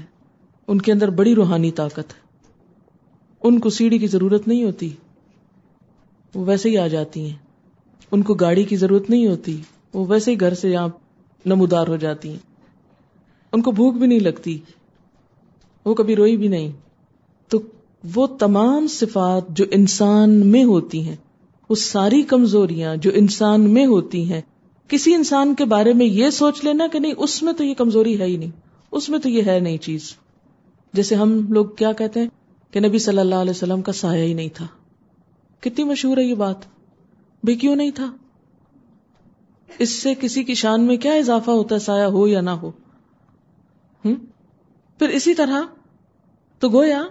ان کے اندر بڑی روحانی طاقت ہے۔ ان کو سیڑھی کی ضرورت نہیں ہوتی۔ وہ ویسے ہی آ جاتی ہیں۔ ان کو گاڑی کی ضرورت نہیں ہوتی۔ وہ ویسے ہی گھر سے یہاں نمودار ہو جاتی ہیں۔ ان کو بھوک بھی نہیں لگتی۔ وہ کبھی روئی بھی نہیں۔ تو وہ تمام صفات جو انسان میں ہوتی ہیں، وہ ساری کمزوریاں جو انسان میں ہوتی ہیں، کسی انسان کے بارے میں یہ سوچ لینا کہ نہیں، اس میں تو یہ کمزوری ہے ہی نہیں، اس میں تو یہ ہے نہیں چیز۔ جیسے ہم لوگ کیا کہتے ہیں کہ نبی صلی اللہ علیہ وسلم کا سایہ ہی نہیں تھا۔ کتنی مشہور ہے یہ بات۔ بھی کیوں نہیں تھا؟ اس سے کسی کی شان میں کیا اضافہ ہوتا ہے، سایہ ہو یا نہ ہو؟ پھر اسی طرح تو گویا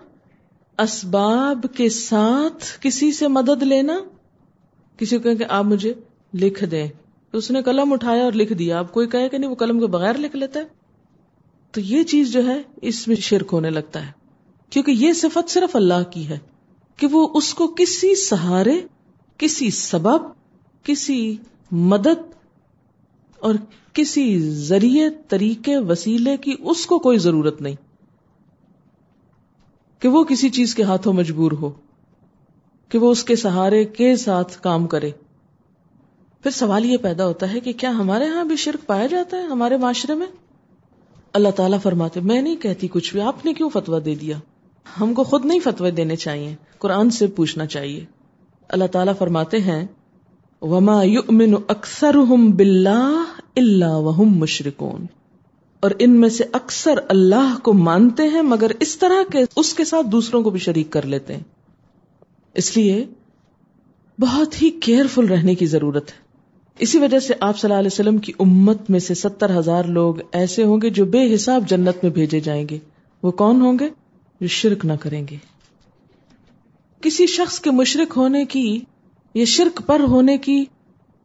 اسباب کے ساتھ کسی سے مدد لینا، کسی کو کہ آپ مجھے لکھ دیں۔ تو اس نے قلم اٹھایا اور لکھ دیا۔ آپ کوئی کہے کہ نہیں، وہ قلم کے بغیر لکھ لیتا ہے۔ تو یہ چیز جو ہے، اس میں شرک ہونے لگتا ہے۔ کیونکہ یہ صفت صرف اللہ کی ہے کہ وہ اس کو کسی سہارے، کسی سبب، کسی مدد اور کسی ذریعے، طریقے، وسیلے کی اس کو کوئی ضرورت نہیں کہ وہ کسی چیز کے ہاتھوں مجبور ہو، کہ وہ اس کے سہارے کے ساتھ کام کرے۔ پھر سوال یہ پیدا ہوتا ہے کہ کیا ہمارے ہاں بھی شرک پایا جاتا ہے ہمارے معاشرے میں؟ اللہ تعالیٰ فرماتے، میں نہیں کہتی کچھ بھی، آپ نے کیوں فتوا دے دیا؟ ہم کو خود نہیں فتوے دینے چاہیے، قرآن سے پوچھنا چاہیے۔ اللہ تعالیٰ فرماتے ہیں وما یؤمن اکثرهم باللہ الا وهم مشرکون اور ان میں سے اکثر اللہ کو مانتے ہیں، مگر اس طرح کے اس کے ساتھ دوسروں کو بھی شریک کر لیتے ہیں۔ اس لیے بہت ہی کیئرفل رہنے کی ضرورت ہے۔ اسی وجہ سے آپ صلی اللہ علیہ وسلم کی امت میں سے ستر ہزار لوگ ایسے ہوں گے جو بے حساب جنت میں بھیجے جائیں گے۔ وہ کون ہوں گے؟ جو شرک نہ کریں گے۔ کسی شخص کے مشرق ہونے کی یا شرک پر ہونے کی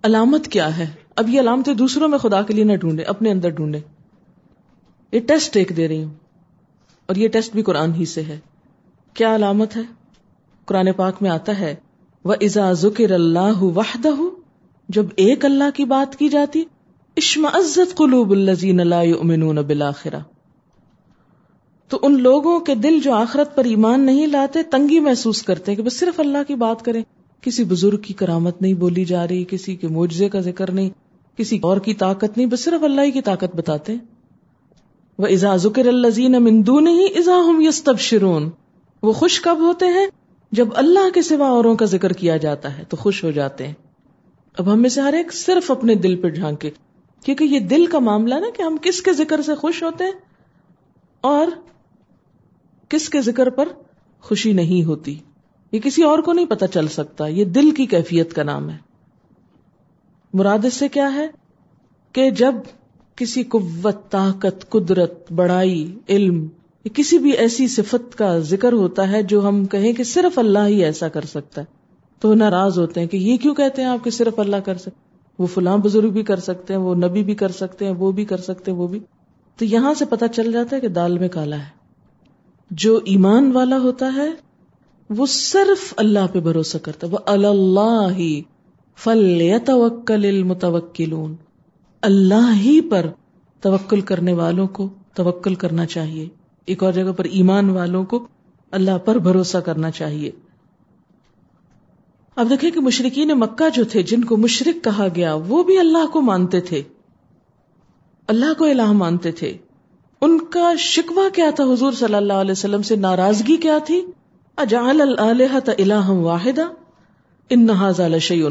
علامت کیا ہے؟ اب یہ علامتیں دوسروں میں خدا کے لیے نہ ڈھونڈے اپنے اندر ڈھونڈے یہ ٹیسٹ ایک دے رہی ہوں، اور یہ ٹیسٹ بھی قرآن ہی سے ہے۔ کیا علامت ہے؟ قرآن پاک میں آتا ہے وہ ازا ذکر اللہ وحدہ جب ایک اللہ کی بات کی جاتی اشم عزت قلوب الزین اللہ بالآخرہ۔ تو ان لوگوں کے دل جو آخرت پر ایمان نہیں لاتے، تنگی محسوس کرتے کہ بس صرف اللہ کی بات کریں۔ کسی بزرگ کی کرامت نہیں بولی جا رہی، کسی کے معجزے کا ذکر نہیں، کسی اور کی طاقت نہیں، بس صرف اللہ کی طاقت بتاتے وہ ازا ذکر الزین مندون ہی ازا ہم یس شرون وہ خوش کب ہوتے ہیں؟ جب اللہ کے سوا اوروں کا ذکر کیا جاتا ہے، تو خوش ہو جاتے ہیں۔ اب ہم میں سے ہر ایک صرف اپنے دل پہ ڈھانکے، کیونکہ یہ دل کا معاملہ نا کہ ہم کس کے ذکر سے خوش ہوتے ہیں اور کس کے ذکر پر خوشی نہیں ہوتی۔ یہ کسی اور کو نہیں پتا چل سکتا۔ یہ دل کی کیفیت کا نام ہے۔ مراد اس سے کیا ہے؟ کہ جب کسی قوت، طاقت، قدرت، بڑائی، علم کسی بھی ایسی صفت کا ذکر ہوتا ہے جو ہم کہیں کہ صرف اللہ ہی ایسا کر سکتا ہے۔ تو ناراض ہوتے ہیں کہ یہ کیوں کہتے ہیں آپ کہ صرف اللہ کر سکتے وہ فلاں بزرگ بھی کر سکتے ہیں، وہ نبی بھی کر سکتے ہیں، وہ بھی کر سکتے ہیں، وہ بھی۔ تو یہاں سے پتا چل جاتا ہے کہ دال میں کالا ہے۔ جو ایمان والا ہوتا ہے وہ صرف اللہ پہ بھروسہ کرتا وہ اللہ فل المتوکلون۔ اللہ ہی پر توکل کرنے والوں کو توکل کرنا چاہیے۔ ایک اور جگہ پر ایمان والوں کو اللہ پر بھروسہ کرنا چاہیے۔ اب دیکھیں کہ مشرقین مکہ جو تھے، جن کو مشرق کہا گیا، وہ بھی اللہ کو مانتے تھے۔ اللہ کو الہ مانتے تھے۔ ان کا شکوا کیا تھا؟ حضور صلی اللہ علیہ وسلم سے ناراضگی کیا تھی؟ اجعل الہ واحدہ ان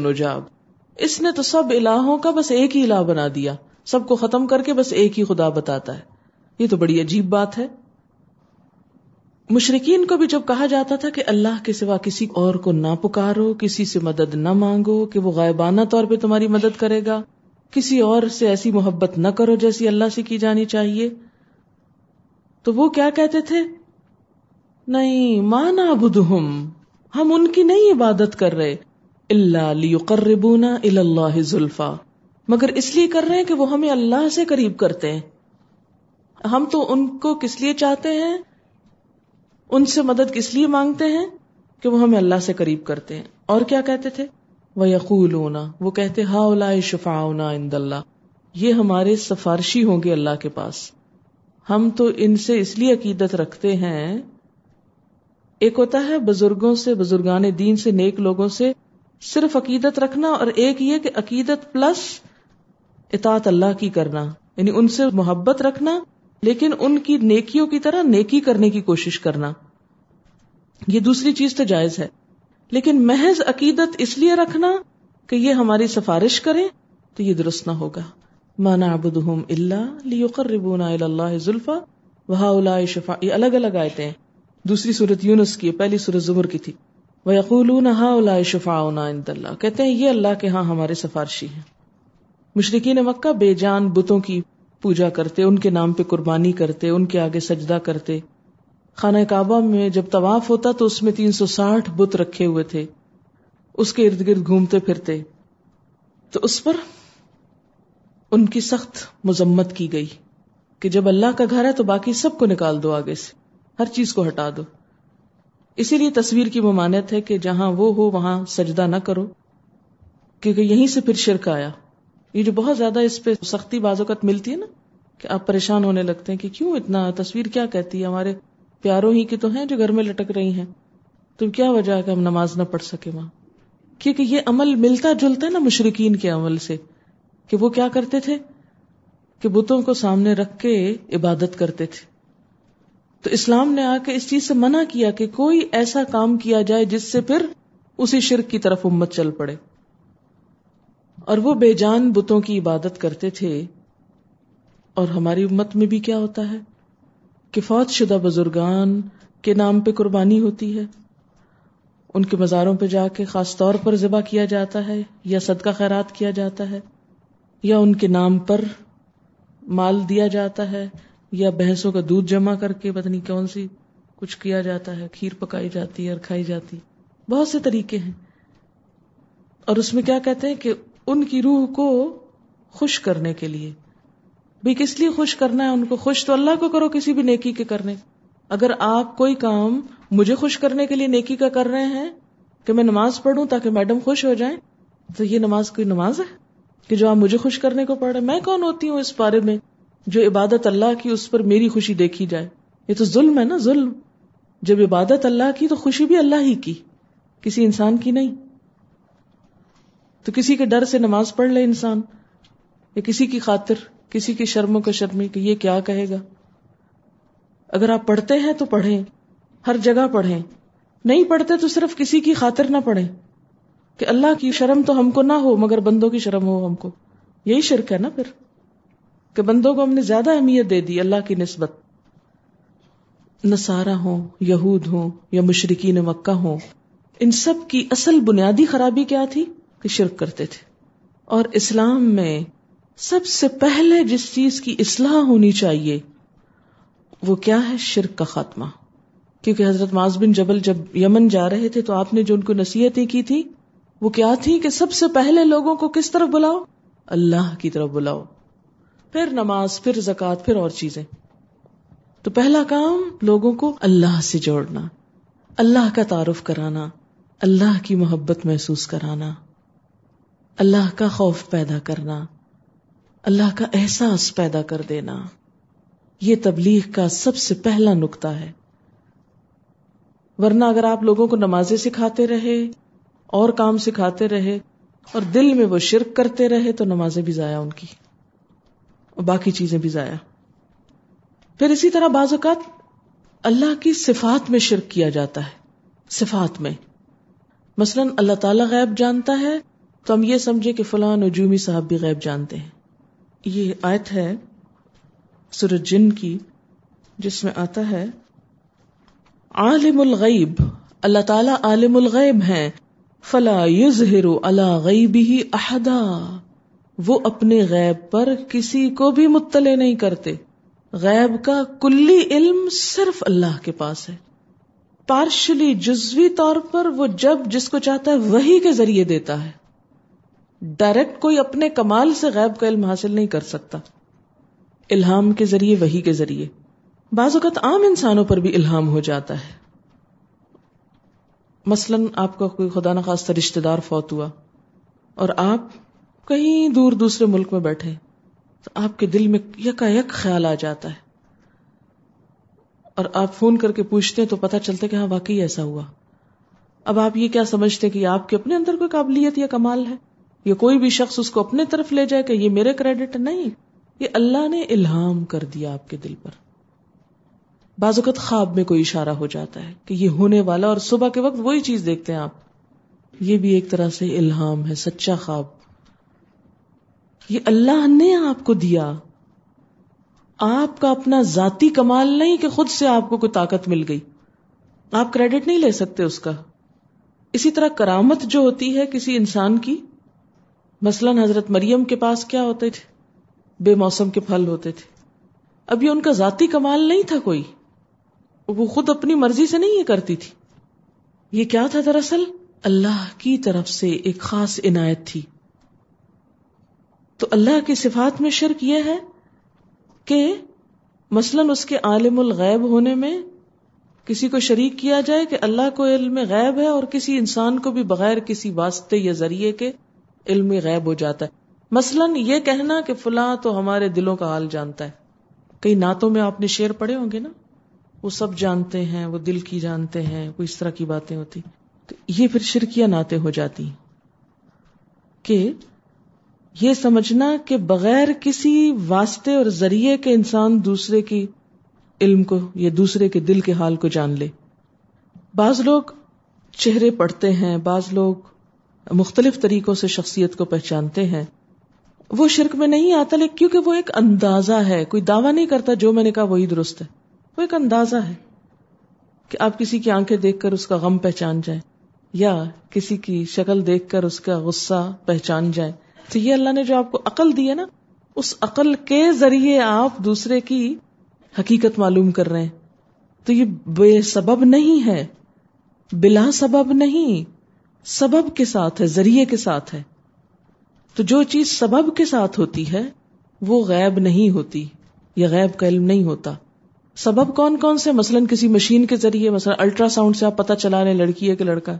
نجاب۔ اس نے تو سب الہوں کا بس ایک ہی الہ بنا دیا۔ سب کو ختم کر کے بس ایک ہی خدا بتاتا ہے۔ یہ تو بڑی عجیب بات ہے۔ مشرقین کو بھی جب کہا جاتا تھا کہ اللہ کے سوا کسی اور کو نہ پکارو، کسی سے مدد نہ مانگو کہ وہ غائبانہ طور پہ تمہاری مدد کرے گا، کسی اور سے ایسی محبت نہ کرو جیسی اللہ سے کی جانی چاہیے۔ تو وہ کیا کہتے تھے؟ نہیں مانا بدھ ہم ان کی نہیں عبادت کر رہے اللہ اللہ زلفا۔ مگر اس لیے کر رہے ہیں کہ وہ ہمیں اللہ سے قریب کرتے ہیں۔ ہم تو ان کو کس لیے چاہتے ہیں؟ ان سے مدد کس لیے مانگتے ہیں؟ کہ وہ ہمیں اللہ سے قریب کرتے ہیں۔ اور کیا کہتے تھے؟ وہ یقول وہ کہتے ہا شفا اند اللہ۔ یہ ہمارے سفارشی ہوں گے اللہ کے پاس۔ ہم تو ان سے اس لیے عقیدت رکھتے ہیں ایک ہوتا ہے بزرگوں سے، بزرگان دین سے، نیک لوگوں سے صرف عقیدت رکھنا اور ایک یہ کہ عقیدت پلس اطاعت اللہ کی کرنا یعنی ان سے محبت رکھنا، لیکن ان کی نیکیوں کی طرح نیکی کرنے کی کوشش کرنا۔ یہ دوسری چیز تو جائز ہے۔ لیکن محض عقیدت اس لیے رکھنا کہ یہ ہماری سفارش کرے تو یہ درست نہ ہوگا۔ مانا ابود اللہ اللہ زلفا وہ شفا یہ الگ الگ آئے ہیں دوسری صورت یونس کی، پہلی صورت زبر کی تھی۔ وہ یقول ہا شفا اللہ کہتے ہیں، یہ اللہ کے ہاں ہمارے سفارشی ہیں۔ مشرقین مکہ بے جان بتوں کی پوجا کرتے، ان کے نام پہ قربانی کرتے، ان کے آگے سجدہ کرتے۔ خانہ کعبہ میں جب طواف ہوتا تو اس میں تین سو ساٹھ بت رکھے ہوئے تھے۔ اس کے ارد گرد گھومتے پھرتے۔ تو اس پر ان کی سخت مذمت کی گئی کہ جب اللہ کا گھر ہے تو باقی سب کو نکال دو آگے سے۔ ہر چیز کو ہٹا دو۔ اسی لیے تصویر کی ممانت ہے کہ جہاں وہ ہو وہاں سجدہ نہ کرو۔ کیونکہ یہیں سے پھر شرک آیا۔ یہ جو بہت زیادہ اس پہ سختی بازوقت ملتی ہے نا کہ آپ پریشان ہونے لگتے ہیں کہ کیوں اتنا تصویر کیا کہتی ہے؟ ہمارے پیاروں ہی کی تو ہیں جو گھر میں لٹک رہی ہیں۔ تو کیا وجہ ہے کہ ہم نماز نہ پڑھ سکے وہاں؟ کیونکہ یہ عمل ملتا جلتا ہے نا مشرقین کے عمل سے کہ وہ کیا کرتے تھے؟ کہ بتوں کو سامنے رکھ کے عبادت کرتے تھے۔ تو اسلام نے آ کے اس چیز سے منع کیا کہ کوئی ایسا کام کیا جائے جس سے پھر اسی شرک کی طرف امت چل پڑے۔ اور وہ بے جان بتوں کی عبادت کرتے تھے۔ اور ہماری امت میں بھی کیا ہوتا ہے؟ کہ فوج شدہ بزرگان کے نام پہ قربانی ہوتی ہے۔ ان کے مزاروں پہ جا کے خاص طور پر ذبح کیا جاتا ہے یا صدقہ خیرات کیا جاتا ہے یا ان کے نام پر مال دیا جاتا ہے۔ یا بھینسوں کا دودھ جمع کر کے پتہ نہیں کون سی کچھ کیا جاتا ہے، کھیر پکائی جاتی ہے اور کھائی جاتی۔ بہت سے طریقے ہیں۔ اور اس میں کیا کہتے ہیں کہ ان کی روح کو خوش کرنے کے لیے۔ بھی کس لیے خوش کرنا ہے؟ ان کو خوش تو اللہ کو کرو، کسی بھی نیکی کے کرنے۔ اگر آپ کوئی کام مجھے خوش کرنے کے لیے نیکی کا کر رہے ہیں کہ میں نماز پڑھوں تاکہ میڈم خوش ہو جائیں، تو یہ نماز کوئی نماز ہے؟ کہ جو آپ مجھے خوش کرنے کو پڑھ رہے میں کون ہوتی ہوں اس بارے میں؟ جو عبادت اللہ کی اس پر میری خوشی دیکھی جائے۔ یہ تو ظلم ہے نا، ظلم۔ جب عبادت اللہ کی تو خوشی بھی اللہ ہی کی، کسی انسان کی نہیں۔ تو کسی کے ڈر سے نماز پڑھ لے انسان، یا کسی کی خاطر، کسی کی شرموں کا شرمی کہ یہ کیا کہے گا۔ اگر آپ پڑھتے ہیں تو پڑھیں، ہر جگہ پڑھیں۔ نہیں پڑھتے تو صرف کسی کی خاطر نہ پڑھیں۔ کہ اللہ کی شرم تو ہم کو نہ ہو، مگر بندوں کی شرم ہو ہم کو۔ یہی شرک ہے نا پھر۔ کہ بندوں کو ہم نے زیادہ اہمیت دے دی، اللہ کی نسبت۔ نسارا ہو یہود ہوں، یا مشرقین مکہ ہوں، ان سب کی اصل بنیادی خرابی کیا تھی؟ کہ شرک کرتے تھے۔ اور اسلام میں سب سے پہلے جس چیز کی اصلاح ہونی چاہیے، وہ کیا ہے؟ شرک کا خاتمہ۔ کیونکہ حضرت معاذ بن جبل جب یمن جا رہے تھے تو آپ نے جو ان کو نصیحتیں کی تھی، وہ کیا تھی کہ سب سے پہلے لوگوں کو کس طرف بلاؤ؟ اللہ کی طرف بلاؤ۔ پھر نماز، پھر زکات پھر اور چیزیں۔ تو پہلا کام لوگوں کو اللہ سے جوڑنا، اللہ کا تعارف کرانا، اللہ کی محبت محسوس کرانا، اللہ کا خوف پیدا کرنا، اللہ کا احساس پیدا کر دینا۔ یہ تبلیغ کا سب سے پہلا نقطہ ہے۔ ورنہ اگر آپ لوگوں کو نمازیں سکھاتے رہے، اور کام سکھاتے رہے، اور دل میں وہ شرک کرتے رہے، تو نمازیں بھی ضائع ان کی۔ اور باقی چیزیں بھی ضائع۔ پھر اسی طرح بعض اوقات اللہ کی صفات میں شرک کیا جاتا ہے، صفات میں۔ مثلا اللہ تعالی غیب جانتا ہے تو ہم یہ سمجھے کہ فلاں نجومی صاحب بھی غیب جانتے ہیں۔ یہ آیت ہے سورج جن کی، جس میں آتا ہے، عالم الغیب، اللہ تعالی عالم الغیب ہیں، فلا یظہر اللہ غیب ہی احدا۔ وہ اپنے غیب پر کسی کو بھی مطلع نہیں کرتے۔ غیب کا کلی علم صرف اللہ کے پاس ہے۔ پارشلی جزوی طور پر وہ جب جس کو چاہتا ہے وہی کے ذریعے دیتا ہے۔ ڈائریکٹ کوئی اپنے کمال سے غیب کا علم حاصل نہیں کر سکتا۔ الہام کے ذریعے، وہی کے ذریعے۔ بعض اوقات عام انسانوں پر بھی الہام ہو جاتا ہے۔ مثلاً آپ کا کوئی خدا نخواستہ رشتے دار فوت ہوا اور آپ کہیں دور دوسرے ملک میں بیٹھے تو آپ کے دل میں یکا یک خیال آ جاتا ہے۔ اور آپ فون کر کے پوچھتے ہیں تو پتا چلتا ہے کہ ہاں واقعی ایسا ہوا۔ اب آپ یہ کیا سمجھتے کہ آپ کے اپنے اندر کوئی قابلیت یا کمال ہے؟ یا کوئی بھی شخص اس کو اپنے طرف لے جائے کہ یہ میرے کریڈٹ نہیں، یہ اللہ نے الہام کر دیا آپ کے دل پر۔ بعض اوقات خواب میں کوئی اشارہ ہو جاتا ہے کہ یہ ہونے والا اور صبح کے وقت وہی چیز دیکھتے ہیں آپ۔ یہ بھی ایک طرح سے الہام ہے، سچا خواب۔ یہ اللہ نے آپ کو دیا۔ آپ کا اپنا ذاتی کمال نہیں کہ خود سے آپ کو کوئی طاقت مل گئی۔ آپ کریڈٹ نہیں لے سکتے اس کا۔ اسی طرح کرامت جو ہوتی ہے کسی انسان کی، مثلا حضرت مریم کے پاس کیا ہوتے تھے؟ بے موسم کے پھل ہوتے تھے۔ اب یہ ان کا ذاتی کمال نہیں تھا کوئی۔ وہ خود اپنی مرضی سے نہیں یہ کرتی تھی۔ یہ کیا تھا دراصل؟ اللہ کی طرف سے ایک خاص عنایت تھی۔ تو اللہ کی صفات میں شرک یہ ہے کہ مثلاً اس کے عالم الغیب ہونے میں کسی کو شریک کیا جائے کہ اللہ کو علم غیب ہے اور کسی انسان کو بھی بغیر کسی واسطے یا ذریعے کے علم غیب ہو جاتا ہے۔ مثلاً یہ کہنا کہ فلاں تو ہمارے دلوں کا حال جانتا ہے۔ کئی نعتوں میں آپ نے شعر پڑے ہوں گے نا؟ وہ سب جانتے ہیں، وہ دل کی جانتے ہیں کوئی اس طرح کی باتیں ہوتی۔ تو یہ پھر شرکیاں نعتیں ہو جاتی کہ یہ سمجھنا کہ بغیر کسی واسطے اور ذریعے کے انسان دوسرے کی علم کو یا دوسرے کے دل کے حال کو جان لے۔ بعض لوگ چہرے پڑھتے ہیں، بعض لوگ مختلف طریقوں سے شخصیت کو پہچانتے ہیں۔ وہ شرک میں نہیں آتا، لیکن کیونکہ وہ ایک اندازہ ہے، کوئی دعویٰ نہیں کرتا، جو میں نے کہا وہی درست ہے۔ وہ ایک اندازہ ہے کہ آپ کسی کی آنکھیں دیکھ کر اس کا غم پہچان جائیں، یا کسی کی شکل دیکھ کر اس کا غصہ پہچان جائیں۔ تو یہ اللہ نے جو آپ کو عقل دی ہے نا، اس عقل کے ذریعے آپ دوسرے کی حقیقت معلوم کر رہے ہیں۔ تو یہ بے سبب نہیں ہے، بلا سبب نہیں، سبب کے ساتھ ہے، ذریعے کے ساتھ ہے۔ تو جو چیز سبب کے ساتھ ہوتی ہے، وہ غیب نہیں ہوتی، یا غیب کا علم نہیں ہوتا۔ سبب کون کون سے؟ مثلاً کسی مشین کے ذریعے، مثلا الٹرا ساؤنڈ سے آپ پتہ چلا رہے لڑکی ہے کہ لڑکا۔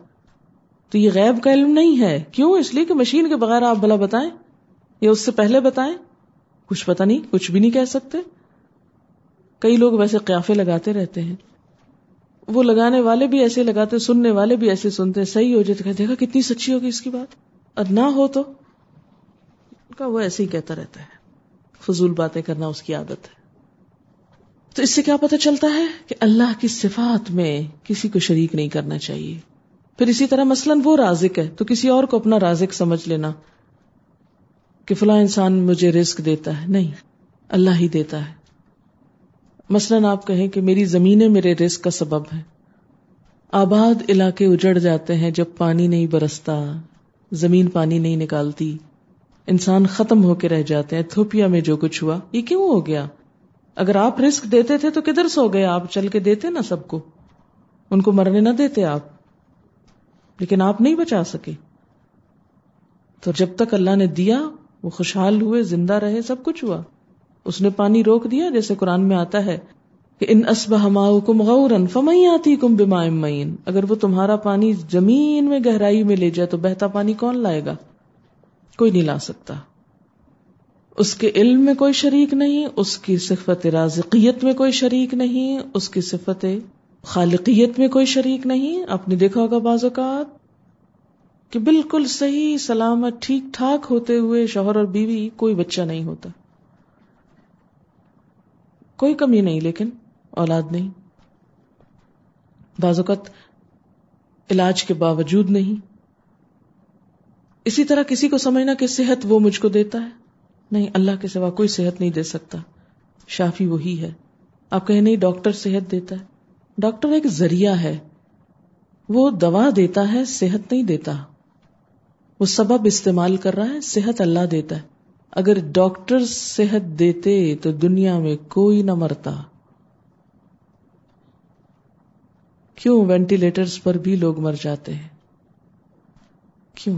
تو یہ غیب کا علم نہیں ہے۔ کیوں؟ اس لیے کہ مشین کے بغیر آپ بھلا بتائیں یا اس سے پہلے بتائیں۔ کچھ پتا نہیں، کچھ بھی نہیں کہہ سکتے۔ کئی لوگ ویسے قیافے لگاتے رہتے ہیں۔ وہ لگانے والے بھی ایسے لگاتے، سننے والے بھی ایسے سنتے، صحیح ہو جائے دیکھا کتنی سچی ہوگی اس کی بات۔ اور نہ ہو تو۔ وہ ایسے ہی کہتا رہتا ہے۔ فضول باتیں کرنا اس کی عادت ہے۔ تو اس سے کیا پتا چلتا ہے کہ اللہ کی صفات میں کسی کو شریک نہیں کرنا چاہیے۔ پھر اسی طرح مثلاً وہ رازق ہے، تو کسی اور کو اپنا رازق سمجھ لینا کہ فلاں انسان مجھے رسک دیتا ہے۔ نہیں، اللہ ہی دیتا ہے۔ مثلاً آپ کہیں کہ میری زمینیں میرے رسک کا سبب ہے آباد علاقے اجڑ جاتے ہیں جب پانی نہیں برستا، زمین پانی نہیں نکالتی، انسان ختم ہو کے رہ جاتے ہیں۔ تھوپیا میں جو کچھ ہوا، یہ کیوں ہو گیا؟ اگر آپ رسک دیتے تھے تو کدھر سو گئے؟ آپ چل کے دیتے نا سب کو۔ ان کو مرنے نہ دیتے آپ۔ لیکن آپ نہیں بچا سکے۔ تو جب تک اللہ نے دیا، وہ خوشحال ہوئے، زندہ رہے، سب کچھ ہوا۔ اس نے پانی روک دیا، جیسے قرآن میں آتا ہے کہ ان اسب کم غورن فمئی آتی کم اگر وہ تمہارا پانی زمین میں گہرائی میں لے جائے تو بہتا پانی کون لائے گا؟ کوئی نہیں لا سکتا۔ اس کے علم میں کوئی شریک نہیں، اس کی صفت رازقیت میں کوئی شریک نہیں، اس کی صفت خالقیت میں کوئی شریک نہیں، آپ نے دیکھا ہوگا بعض اوقات کہ بالکل صحیح سلامت ٹھیک ٹھاک ہوتے ہوئے شوہر اور بیوی کوئی بچہ نہیں ہوتا۔ کوئی کمی نہیں، لیکن اولاد نہیں۔ بعض اوقات علاج کے باوجود نہیں۔ اسی طرح کسی کو سمجھنا کہ صحت وہ مجھ کو دیتا ہے۔ نہیں، اللہ کے سوا کوئی صحت نہیں دے سکتا۔ شافی وہی ہے۔ آپ کہیں نہیں، ڈاکٹر صحت دیتا ہے۔ ڈاکٹر ایک ذریعہ ہے۔ وہ دوا دیتا ہے، صحت نہیں دیتا۔ وہ سبب استعمال کر رہا ہے، صحت اللہ دیتا ہے۔ اگر ڈاکٹر صحت دیتے تو دنیا میں کوئی نہ مرتا۔ کیوں وینٹیلیٹرز پر بھی لوگ مر جاتے ہیں؟ کیوں؟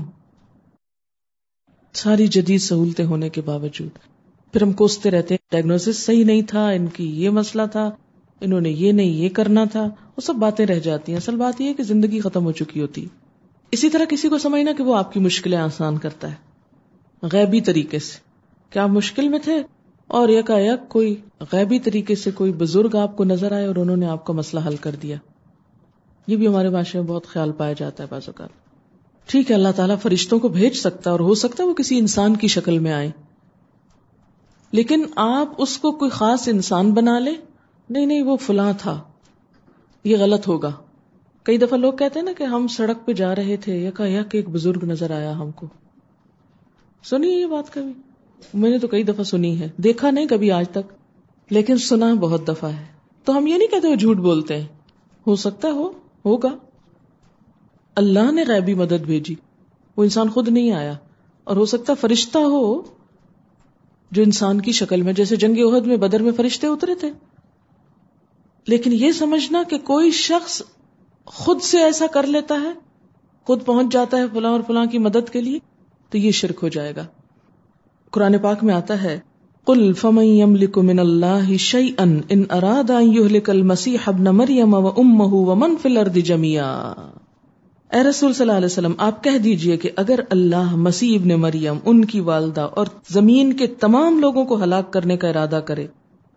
ساری جدید سہولتیں ہونے کے باوجود۔ پھر ہم کوستے رہتے ہیں ڈائگنوس صحیح نہیں تھا، ان کی یہ مسئلہ تھا۔ انہوں نے یہ نہیں، یہ کرنا تھا، وہ سب باتیں رہ جاتی ہیں۔ اصل بات یہ کہ زندگی ختم ہو چکی ہوتی۔ اسی طرح کسی کو سمجھنا کہ وہ آپ کی مشکلیں آسان کرتا ہے۔ غیبی طریقے سے۔ کیا آپ مشکل میں تھے؟ اور یکا یک کوئی غیبی طریقے سے کوئی بزرگ آپ کو نظر آئے اور انہوں نے آپ کا مسئلہ حل کر دیا۔ یہ بھی ہمارے معاشرے میں بہت خیال پایا جاتا ہے بعض اوقات۔ ٹھیک ہے، اللہ تعالیٰ فرشتوں کو بھیج سکتا اور ہو سکتا ہے وہ کسی انسان کی شکل میں آئے۔ لیکن آپ اس کو کوئی خاص انسان بنا لے نہیں نہیں، وہ فلاں تھا۔ یہ غلط ہوگا۔ کئی دفعہ لوگ کہتے ہیں نا کہ ہم سڑک پہ جا رہے تھے، یا کہ ایک بزرگ نظر آیا ہم کو۔ سنی یہ بات کبھی؟ میں نے تو کئی دفعہ سنی ہے۔ دیکھا نہیں کبھی آج تک، لیکن سنا بہت دفعہ ہے۔ تو ہم یہ نہیں کہتے وہ جھوٹ بولتے ہیں۔ ہو سکتا ہو، ہوگا۔ اللہ نے غیبی مدد بھیجی۔ وہ انسان خود نہیں آیا۔ اور ہو سکتا فرشتہ ہو جو انسان کی شکل میں، جیسے جنگ عہد میں، بدر میں فرشتے اترے تھے۔ لیکن یہ سمجھنا کہ کوئی شخص خود سے ایسا کر لیتا ہے، خود پہنچ جاتا ہے فلاں اور فلاں کی مدد کے لیے، تو یہ شرک ہو جائے گا۔ قرآن پاک میں آتا ہے کل فمن يملك من الله شيئا ان اراد ان يهلك المسيح ابن مريم وامه ومن في الارض جميعا اے رسول صلی اللہ علیہ وسلم، آپ کہہ دیجیے کہ اگر اللہ مسیح ابن مریم، ان کی والدہ اور زمین کے تمام لوگوں کو ہلاک کرنے کا ارادہ کرے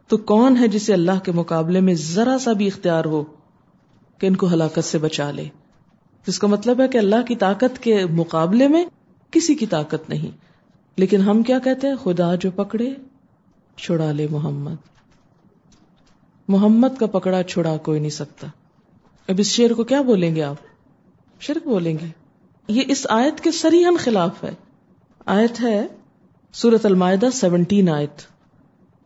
تو کون ہے جسے اللہ کے مقابلے میں ذرا سا بھی اختیار ہو کہ ان کو ہلاکت سے بچا لے؟ جس کا مطلب ہے کہ اللہ کی طاقت کے مقابلے میں کسی کی طاقت نہیں۔ لیکن ہم کیا کہتے ہیں؟ خدا جو پکڑے، چھڑا لے محمد۔ محمد کا پکڑا، چھڑا کوئی نہیں سکتا۔ اب اس شیر کو کیا بولیں گے آپ؟ شرک بولیں گے۔ یہ اس آیت کے سریحن خلاف ہے۔ آیت ہے سورت المائدہ سیونٹین آیت۔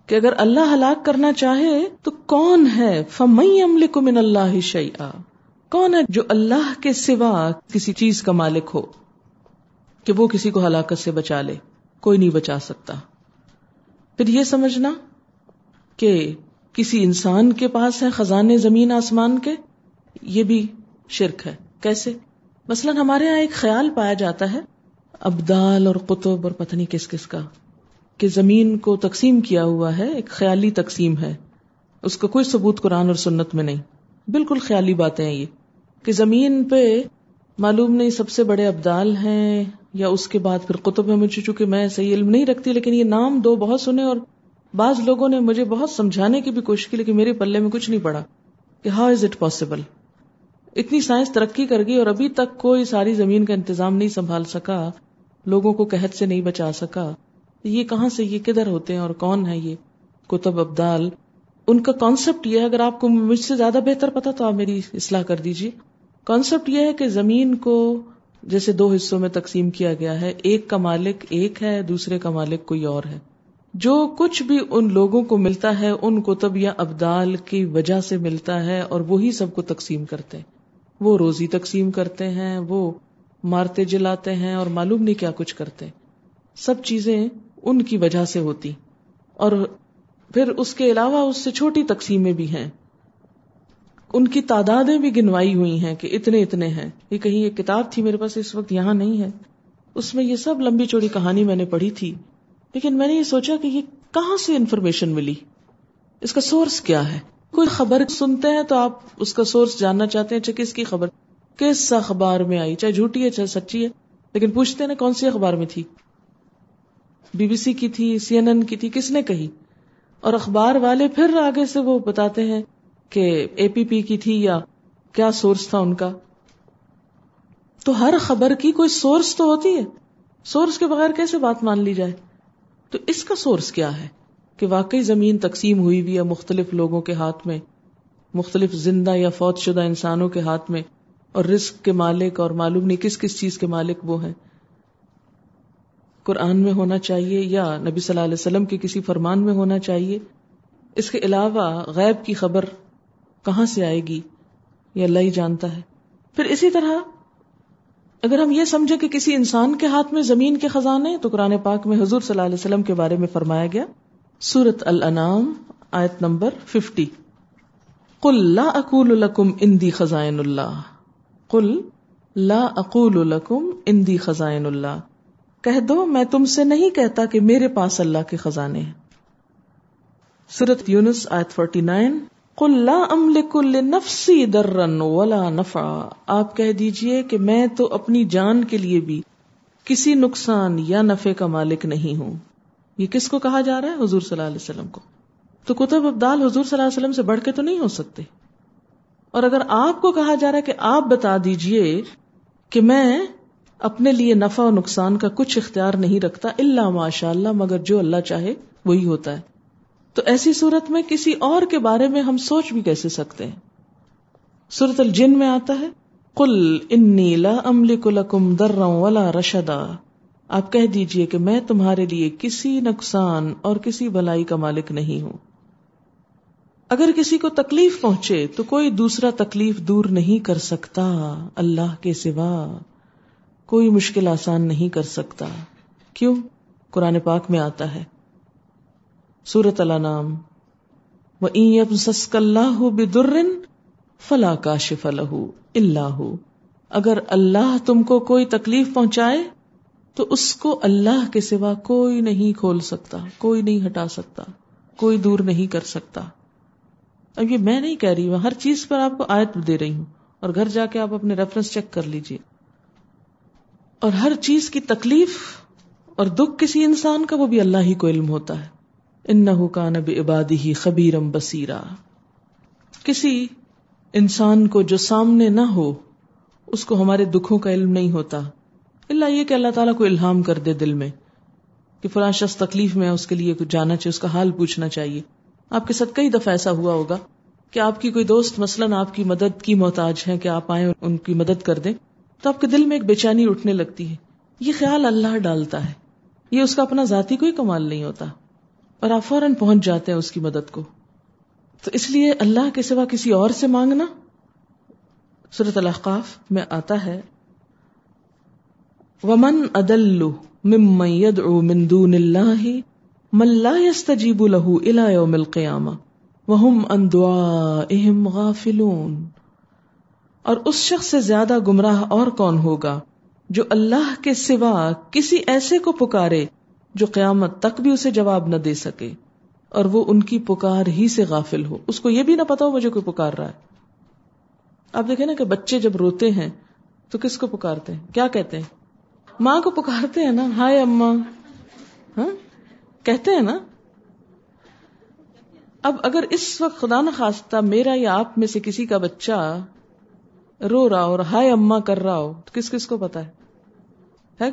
کہ اگر اللہ ہلاک کرنا چاہے تو کون ہے؟ فمئی عمل کو من اللہ شیا کون ہے جو اللہ کے سوا کسی چیز کا مالک ہو کہ وہ کسی کو ہلاکت سے بچا لے؟ کوئی نہیں بچا سکتا۔ پھر یہ سمجھنا کہ کسی انسان کے پاس ہے خزانے زمین آسمان کے، یہ بھی شرک ہے۔ کیسے؟ مثلاً ہمارے یہاں ایک خیال پایا جاتا ہے، ابدال اور قطب اور پتہ نہیں کس کس کا۔ کہ زمین کو تقسیم کیا ہوا ہے، ایک خیالی تقسیم ہے۔ اس کا کوئی ثبوت قرآن اور سنت میں نہیں۔ بالکل خیالی باتیں ہیں یہ۔ کہ زمین پہ معلوم نہیں سب سے بڑے ابدال ہیں یا اس کے بعد پھر قطب میں مجھے چونکہ میں صحیح علم نہیں رکھتی، لیکن یہ نام دو بہت سنے اور بعض لوگوں نے مجھے بہت سمجھانے کی بھی کوشش کی، لیکن میرے پلے میں کچھ نہیں پڑا کہ ہاؤ از اٹ پاسبل اتنی سائنس ترقی کر گئی اور ابھی تک کوئی ساری زمین کا انتظام نہیں سنبھال سکا، لوگوں کو قحط سے نہیں بچا سکا۔ یہ کہاں سے یہ کدھر ہوتے ہیں اور کون ہے یہ کتب ابدال؟ ان کا کانسیپٹ یہ ہے، اگر آپ کو مجھ سے زیادہ بہتر پتا تو آپ میری اصلاح کر دیجیے کانسیپٹ یہ ہے کہ زمین کو جیسے دو حصوں میں تقسیم کیا گیا ہے، ایک کا مالک ایک ہے، دوسرے کا مالک کوئی اور ہے۔ جو کچھ بھی ان لوگوں کو ملتا ہے، ان کتب یا ابدال کی وجہ سے ملتا ہے اور وہی سب کو تقسیم کرتے ہیں۔ وہ روزی تقسیم کرتے ہیں، وہ مارتے جلاتے ہیں اور معلوم نہیں کیا کچھ کرتے سب چیزیں ان کی وجہ سے ہوتی اور پھر اس کے علاوہ اس سے چھوٹی تقسیمیں بھی ہیں۔ ان کی تعدادیں بھی گنوائی ہوئی ہیں کہ اتنے اتنے ہیں۔ یہ کہیں ایک کتاب تھی میرے پاس اس وقت یہاں نہیں ہے۔ اس میں یہ سب لمبی چوڑی کہانی میں نے پڑھی تھی۔ لیکن میں نے یہ سوچا کہ یہ کہاں سے انفارمیشن ملی؟ اس کا سورس کیا ہے؟ کوئی خبر سنتے ہیں تو آپ اس کا سورس جاننا چاہتے ہیں اچھا، کس کی خبر؟ کس اخبار میں آئی؟ چاہے جھوٹی ہے، چاہے سچی ہے، لیکن پوچھتے ہیں کون سی اخبار میں تھی؟ بی بی سی کی تھی، سی این این کی تھی، کس نے کہی؟ اور اخبار والے پھر آگے سے وہ بتاتے ہیں کہ اے پی پی کی تھی یا کیا سورس تھا ان کا۔ تو ہر خبر کی کوئی سورس تو ہوتی ہے۔ سورس کے بغیر کیسے بات مان لی جائے؟ تو اس کا سورس کیا ہے کہ واقعی زمین تقسیم ہوئی بھی ہے مختلف لوگوں کے ہاتھ میں، مختلف زندہ یا فوت شدہ انسانوں کے ہاتھ میں، اور رزق کے مالک اور معلوم نہیں کس کس چیز کے مالک وہ ہیں۔ قرآن میں ہونا چاہیے یا نبی صلی اللہ علیہ وسلم کے کسی فرمان میں ہونا چاہیے، اس کے علاوہ غیب کی خبر کہاں سے آئے گی؟ یہ اللہ ہی جانتا ہے۔ پھر اسی طرح اگر ہم یہ سمجھے کہ کسی انسان کے ہاتھ میں زمین کے خزانے، تو قرآن پاک میں حضور صلی اللہ علیہ وسلم کے بارے میں فرمایا گیا۔ سورت الانام آیت نمبر ففٹی کل لا اقول لکم اندی خزائن اللہ۔ کل لا اقول لکم اندی خزائن اللہ۔ کہہ دو، میں تم سے نہیں کہتا کہ میرے پاس اللہ کے خزانے ہیں۔ سورت یونس آیت فورٹی نائن لا املک لنفسی درن ولا نفع آپ کہہ دیجیے کہ میں تو اپنی جان کے لیے بھی کسی نقصان یا نفع کا مالک نہیں ہوں۔ یہ کس کو کہا جا رہا ہے؟ حضور صلی اللہ علیہ وسلم کو۔ تو کتب ابدال حضور صلی اللہ علیہ وسلم سے بڑھ کے تو نہیں ہو سکتے۔ اور اگر آپ کو کہا جا رہا ہے کہ آپ بتا دیجیے کہ میں اپنے لیے نفع و نقصان کا کچھ اختیار نہیں رکھتا اللہ ماشاء اللہ مگر جو اللہ چاہے وہی ہوتا ہے۔ تو ایسی صورت میں کسی اور کے بارے میں ہم سوچ بھی کیسے سکتے ہیں؟ سورت الجن میں آتا ہے کل انی لا املک لکم درا ولا رشدا۔ آپ کہہ دیجیے کہ میں تمہارے لیے کسی نقصان اور کسی بلائی کا مالک نہیں ہوں۔ اگر کسی کو تکلیف پہنچے تو کوئی دوسرا تکلیف دور نہیں کر سکتا، اللہ کے سوا۔ کوئی مشکل آسان نہیں کر سکتا۔ کیوں؟ قرآن پاک میں آتا ہے۔ سورت اللہ نام اللہ بدرن فلا کا شف اللہ اگر اللہ تم کو کوئی تکلیف پہنچائے، تو اس کو اللہ کے سوا کوئی نہیں کھول سکتا، کوئی نہیں ہٹا سکتا، کوئی دور نہیں کر سکتا۔ اب یہ میں نہیں کہہ رہی ہوں، ہر چیز پر آپ کو آیت دے رہی ہوں اور گھر جا کے آپ اپنے ریفرنس چیک کر لیجیے اور ہر چیز کی تکلیف اور دکھ کسی انسان کا وہ بھی اللہ ہی کو علم ہوتا ہے۔ ان کا نب عبادی ہی خبیرم بسیرا کسی انسان کو جو سامنے نہ ہو، اس کو ہمارے دکھوں کا علم نہیں ہوتا۔ اللہ یہ کہ اللہ تعالیٰ کو الہام کر دے دل میں کہ فلاں شخص تکلیف میں اس کے لیے کچھ جانا چاہیے، اس کا حال پوچھنا چاہیے۔ آپ کے ساتھ کئی دفعہ ایسا ہوا ہوگا کہ آپ کی کوئی دوست مثلاً آپ کی مدد کی محتاج ہے کہ آپ آئیں ان کی مدد کر دیں۔ تو آپ کے دل میں ایک بے چینی اٹھنے لگتی ہے۔ یہ خیال اللہ ڈالتا ہے۔ یہ اس کا اپنا ذاتی کوئی کمال نہیں ہوتا۔ اور آپ فوراً پہنچ جاتے ہیں اس کی مدد کو۔ تو اس لیے اللہ کے سوا کسی اور سے مانگنا۔ صورت الحقاف میں آتا ہے۔ ومن ادل يدعو من دون اللہ من لا يستجيب له الى يوم القيامه وهم عن دعائهم غافلون۔ اور اس شخص سے زیادہ گمراہ اور کون ہوگا جو اللہ کے سوا کسی ایسے کو پکارے جو قیامت تک بھی اسے جواب نہ دے سکے؟ اور وہ ان کی پکار ہی سے غافل ہو۔ اس کو یہ بھی نہ پتا ہو مجھے کوئی پکار رہا ہے۔ آپ دیکھیں نا کہ بچے جب روتے ہیں تو کس کو پکارتے ہیں؟ کیا کہتے ہیں؟ ماں کو پکارتے ہیں نا؟ ہائے اما ہاں؟ کہتے ہیں نا؟ اب اگر اس وقت خدا نخواستہ میرا یا آپ میں سے کسی کا بچہ رو رہا ہو اور ہائے اما کر رہا ہو، تو کس کس کو پتا ہے؟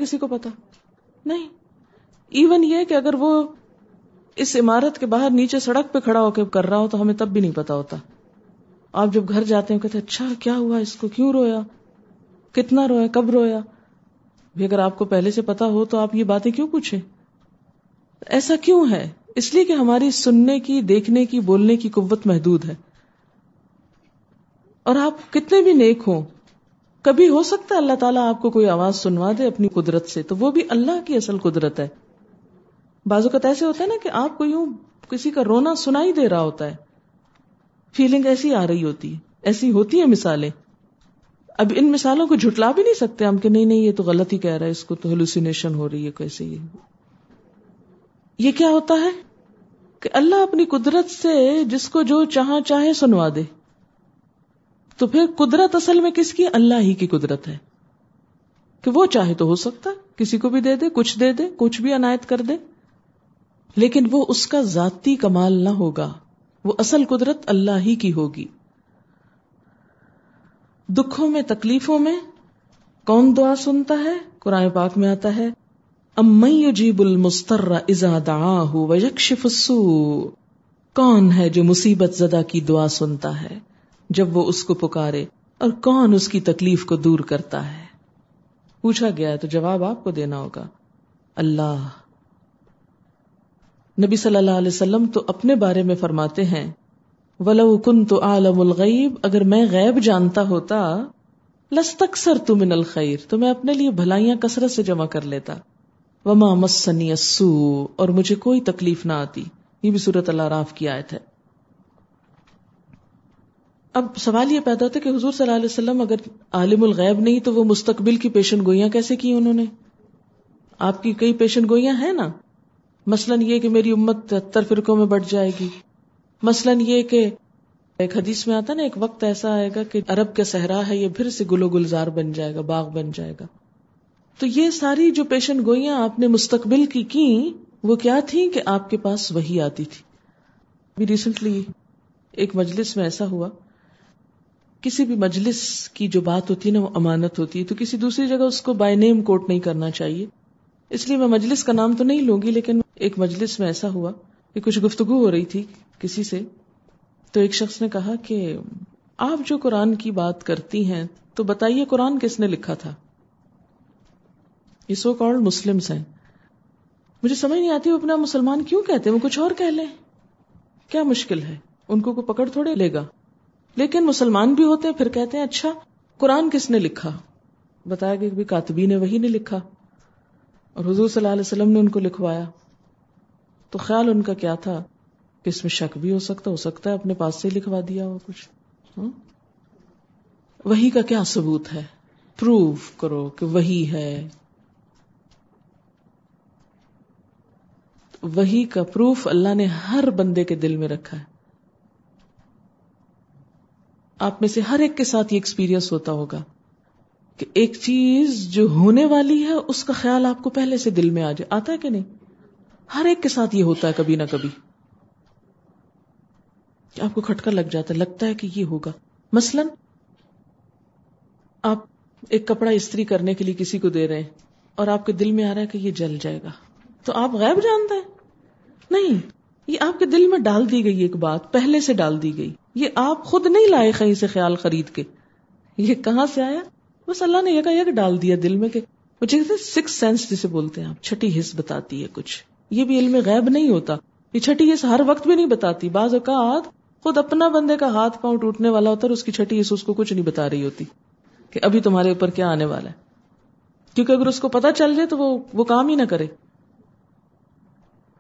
کسی کو پتا نہیں۔ ایون یہ کہ اگر وہ اس عمارت کے باہر نیچے سڑک پہ کھڑا ہو کے کر رہا ہو، تو ہمیں تب بھی نہیں پتا ہوتا۔ آپ جب گھر جاتے ہیں، کہتے اچھا کیا ہوا اس کو؟ کیوں رویا؟ کتنا رویا؟ کب رویا؟ بھی اگر آپ کو پہلے سے پتا ہو، تو آپ یہ باتیں کیوں پوچھیں؟ ایسا کیوں ہے؟ اس لیے کہ ہماری سننے کی، دیکھنے کی، بولنے کی قوت محدود ہے۔ اور آپ کتنے بھی نیک ہوں، کبھی ہو سکتا ہے اللہ تعالیٰ آپ کو کوئی آواز سنوا دے اپنی قدرت سے، تو وہ بھی اللہ کی اصل قدرت ہے۔ بازو کا ایسے ہوتا ہے نا کہ آپ کو یوں کسی کا رونا سنا ہی دے رہا ہوتا ہے۔ فیلنگ ایسی آ رہی ہوتی ہے ایسی ہوتی ہے مثالیں۔ اب ان مثالوں کو جھٹلا بھی نہیں سکتے ہم کہ نہیں نہیں، یہ تو غلط ہی کہہ رہا ہے، اس کو تو ہلوسینیشن ہو رہی ہے، کیسے یہ۔ یہ کیا ہوتا ہے؟ کہ اللہ اپنی قدرت سے جس کو جو چاہ چاہے سنوا دے۔ تو پھر قدرت اصل میں کس کی؟ اللہ ہی کی قدرت ہے۔ کہ وہ چاہے تو ہو سکتا، کسی کو بھی دے دے، کچھ دے دے، کچھ بھی عنایت کر دے۔ لیکن وہ اس کا ذاتی کمال نہ ہوگا۔ وہ اصل قدرت اللہ ہی کی ہوگی۔ دکھوں میں، تکلیفوں میں کون دعا سنتا ہے؟ قرآن پاک میں آتا ہے امجیب المستر ازا ویکشف السوء۔ کون ہے جو مصیبت زدہ کی دعا سنتا ہے؟ جب وہ اس کو پکارے اور کون اس کی تکلیف کو دور کرتا ہے؟ پوچھا گیا ہے تو جواب آپ کو دینا ہوگا، اللہ۔ نبی صلی اللہ علیہ وسلم تو اپنے بارے میں فرماتے ہیں، ولو کن تو عالم الغیب اگر میں غیب جانتا ہوتا لستکثر تو من الخیر تو میں اپنے لیے بھلائیاں کثرت سے جمع کر لیتا۔ وما مسنی السو اور مجھے کوئی تکلیف نہ آتی۔ یہ بھی صورت اللہ راف کی آیت ہے۔ اب سوال یہ پیدا ہوتا کہ حضور صلی اللہ علیہ وسلم اگر عالم الغیب نہیں تو وہ مستقبل کی پیشن گوئیاں کیسے کی انہوں نے؟ آپ کی کئی پیشن گوئیاں ہیں نا؟ مثلاً یہ کہ میری امت تہتر فرقوں میں بٹ جائے گی۔ مثلاً یہ کہ ایک حدیث میں آتا نا، ایک وقت ایسا آئے گا کہ عرب کا صحرا ہے، یہ پھر سے گلو گلزار بن جائے گا، باغ بن جائے گا۔ تو یہ ساری جو پیشن گوئیاں آپ نے مستقبل کی کی وہ کیا تھی کہ آپ کے پاس وہی آتی تھی؟ ابھی ریسنٹلی ایک مجلس میں ایسا ہوا۔ کسی بھی مجلس کی جو بات ہوتی ہے نا، وہ امانت ہوتی ہے۔ تو کسی دوسری جگہ اس کو بائی نیم کوٹ نہیں کرنا چاہیے۔ اس لیے میں مجلس کا نام تو نہیں لوں گی، لیکن ایک مجلس میں ایسا ہوا کہ کچھ گفتگو ہو رہی تھی کسی سے۔ تو ایک شخص نے کہا کہ آپ جو قرآن کی بات کرتی ہیں، تو بتائیے قرآن کس نے لکھا تھا؟ یہ سو کال مسلم ہیں۔ مجھے سمجھ نہیں آتی وہ اپنا مسلمان کیوں کہتے ہیں؟ وہ کچھ اور کہہ لیں۔ کیا مشکل ہے؟ ان کو کوئی پکڑ تھوڑے لے گا۔ لیکن مسلمان بھی ہوتے ہیں، پھر کہتے ہیں اچھا قرآن کس نے لکھا؟ بتایا کہ کاتبی نے وہی نے لکھا۔ اور حضور صلی اللہ علیہ وسلم نے ان کو لکھوایا۔ تو خیال ان کا کیا تھا؟ کہ اس میں شک بھی ہو سکتا ہو سکتا ہے اپنے پاس سے لکھوا دیا ہو کچھ۔ ہاں؟ وہی کا کیا ثبوت ہے؟ پروف کرو کہ وہی ہے۔ وہی کا پروف اللہ نے ہر بندے کے دل میں رکھا ہے۔ آپ میں سے ہر ایک کے ساتھ یہ ایکسپیرئنس ہوتا ہوگا کہ ایک چیز جو ہونے والی ہے، اس کا خیال آپ کو پہلے سے دل میں آ جائے۔ آتا ہے کہ نہیں؟ ہر ایک کے ساتھ یہ ہوتا ہے کبھی نہ کبھی۔ کہ آپ کو کھٹکا لگ جاتا ہے، لگتا ہے کہ یہ ہوگا۔ مثلا، آپ ایک کپڑا استری کرنے کے لیے کسی کو دے رہے ہیں اور آپ کے دل میں آ رہا ہے کہ یہ جل جائے گا۔ تو آپ غائب جانتے ہیں؟ نہیں، یہ آپ کے دل میں ڈال دی گئی ایک بات پہلے سے ڈال دی گئی۔ یہ آپ خود نہیں لائے کہیں سے خیال خرید کے۔ یہ کہاں سے آیا؟ بس اللہ نے یکا یک ڈال دیا دل میں کہ سکس سینس جسے بولتے ہیں آپ، چھٹی حص بتاتی ہے کچھ۔ یہ بھی علم غیب نہیں ہوتا۔ یہ چھٹی حص ہر وقت بھی نہیں بتاتی۔ بعض اوقات خود اپنا بندے کا ہاتھ پاؤں ٹوٹنے والا ہوتا ہے اس کی چھٹی حص اس کو کچھ نہیں بتا رہی ہوتی کہ ابھی تمہارے اوپر کیا آنے والا ہے۔ کیونکہ اگر اس کو پتا چل جائے تو وہ وہ کام ہی نہ کرے۔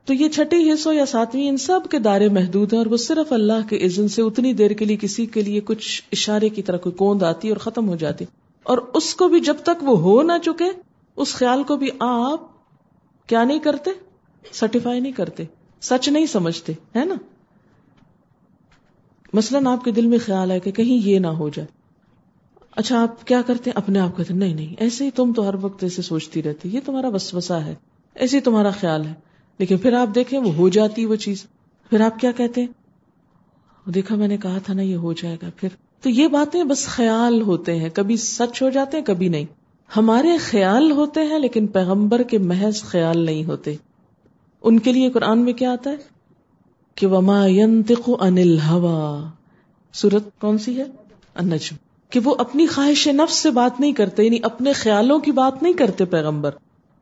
تو یہ چھٹی حصوں یا ساتویں ان سب کے دائرے محدود ہیں اور وہ صرف اللہ کے عزن سے اتنی دیر کے لیے کسی کے لیے کچھ اشارے کی طرح کوئی کوند آتی اور ختم ہو جاتی۔ اور اس کو بھی جب تک وہ ہو نہ چکے، اس خیال کو بھی آپ کیا نہیں کرتے؟ سرٹیفائی نہیں کرتے۔ سچ نہیں سمجھتے، ہے نا؟ مثلاً آپ کے دل میں خیال ہے کہ کہیں یہ نہ ہو جائے۔ اچھا آپ کیا کرتے؟ ہیں اپنے آپ کہتے نہیں نہیں، ایسے ہی تم تو ہر وقت ایسے سوچتی رہتی، یہ تمہارا وسوسہ ہے، ایسے ہی تمہارا خیال ہے۔ لیکن پھر آپ دیکھیں وہ ہو جاتی وہ چیز۔ پھر آپ کیا کہتے ہیں؟ دیکھا میں نے کہا تھا نا یہ ہو جائے گا۔ پھر تو یہ باتیں بس خیال ہوتے ہیں۔ کبھی سچ ہو جاتے ہیں، کبھی نہیں۔ ہمارے خیال ہوتے ہیں لیکن پیغمبر کے محض خیال نہیں ہوتے۔ ان کے لیے قرآن میں کیا آتا ہے؟ کہ وما ينطق عن الهوى۔ سورت کون سی ہے؟ النجم۔ کہ وہ اپنی خواہش نفس سے بات نہیں کرتے یعنی اپنے خیالوں کی بات نہیں کرتے پیغمبر۔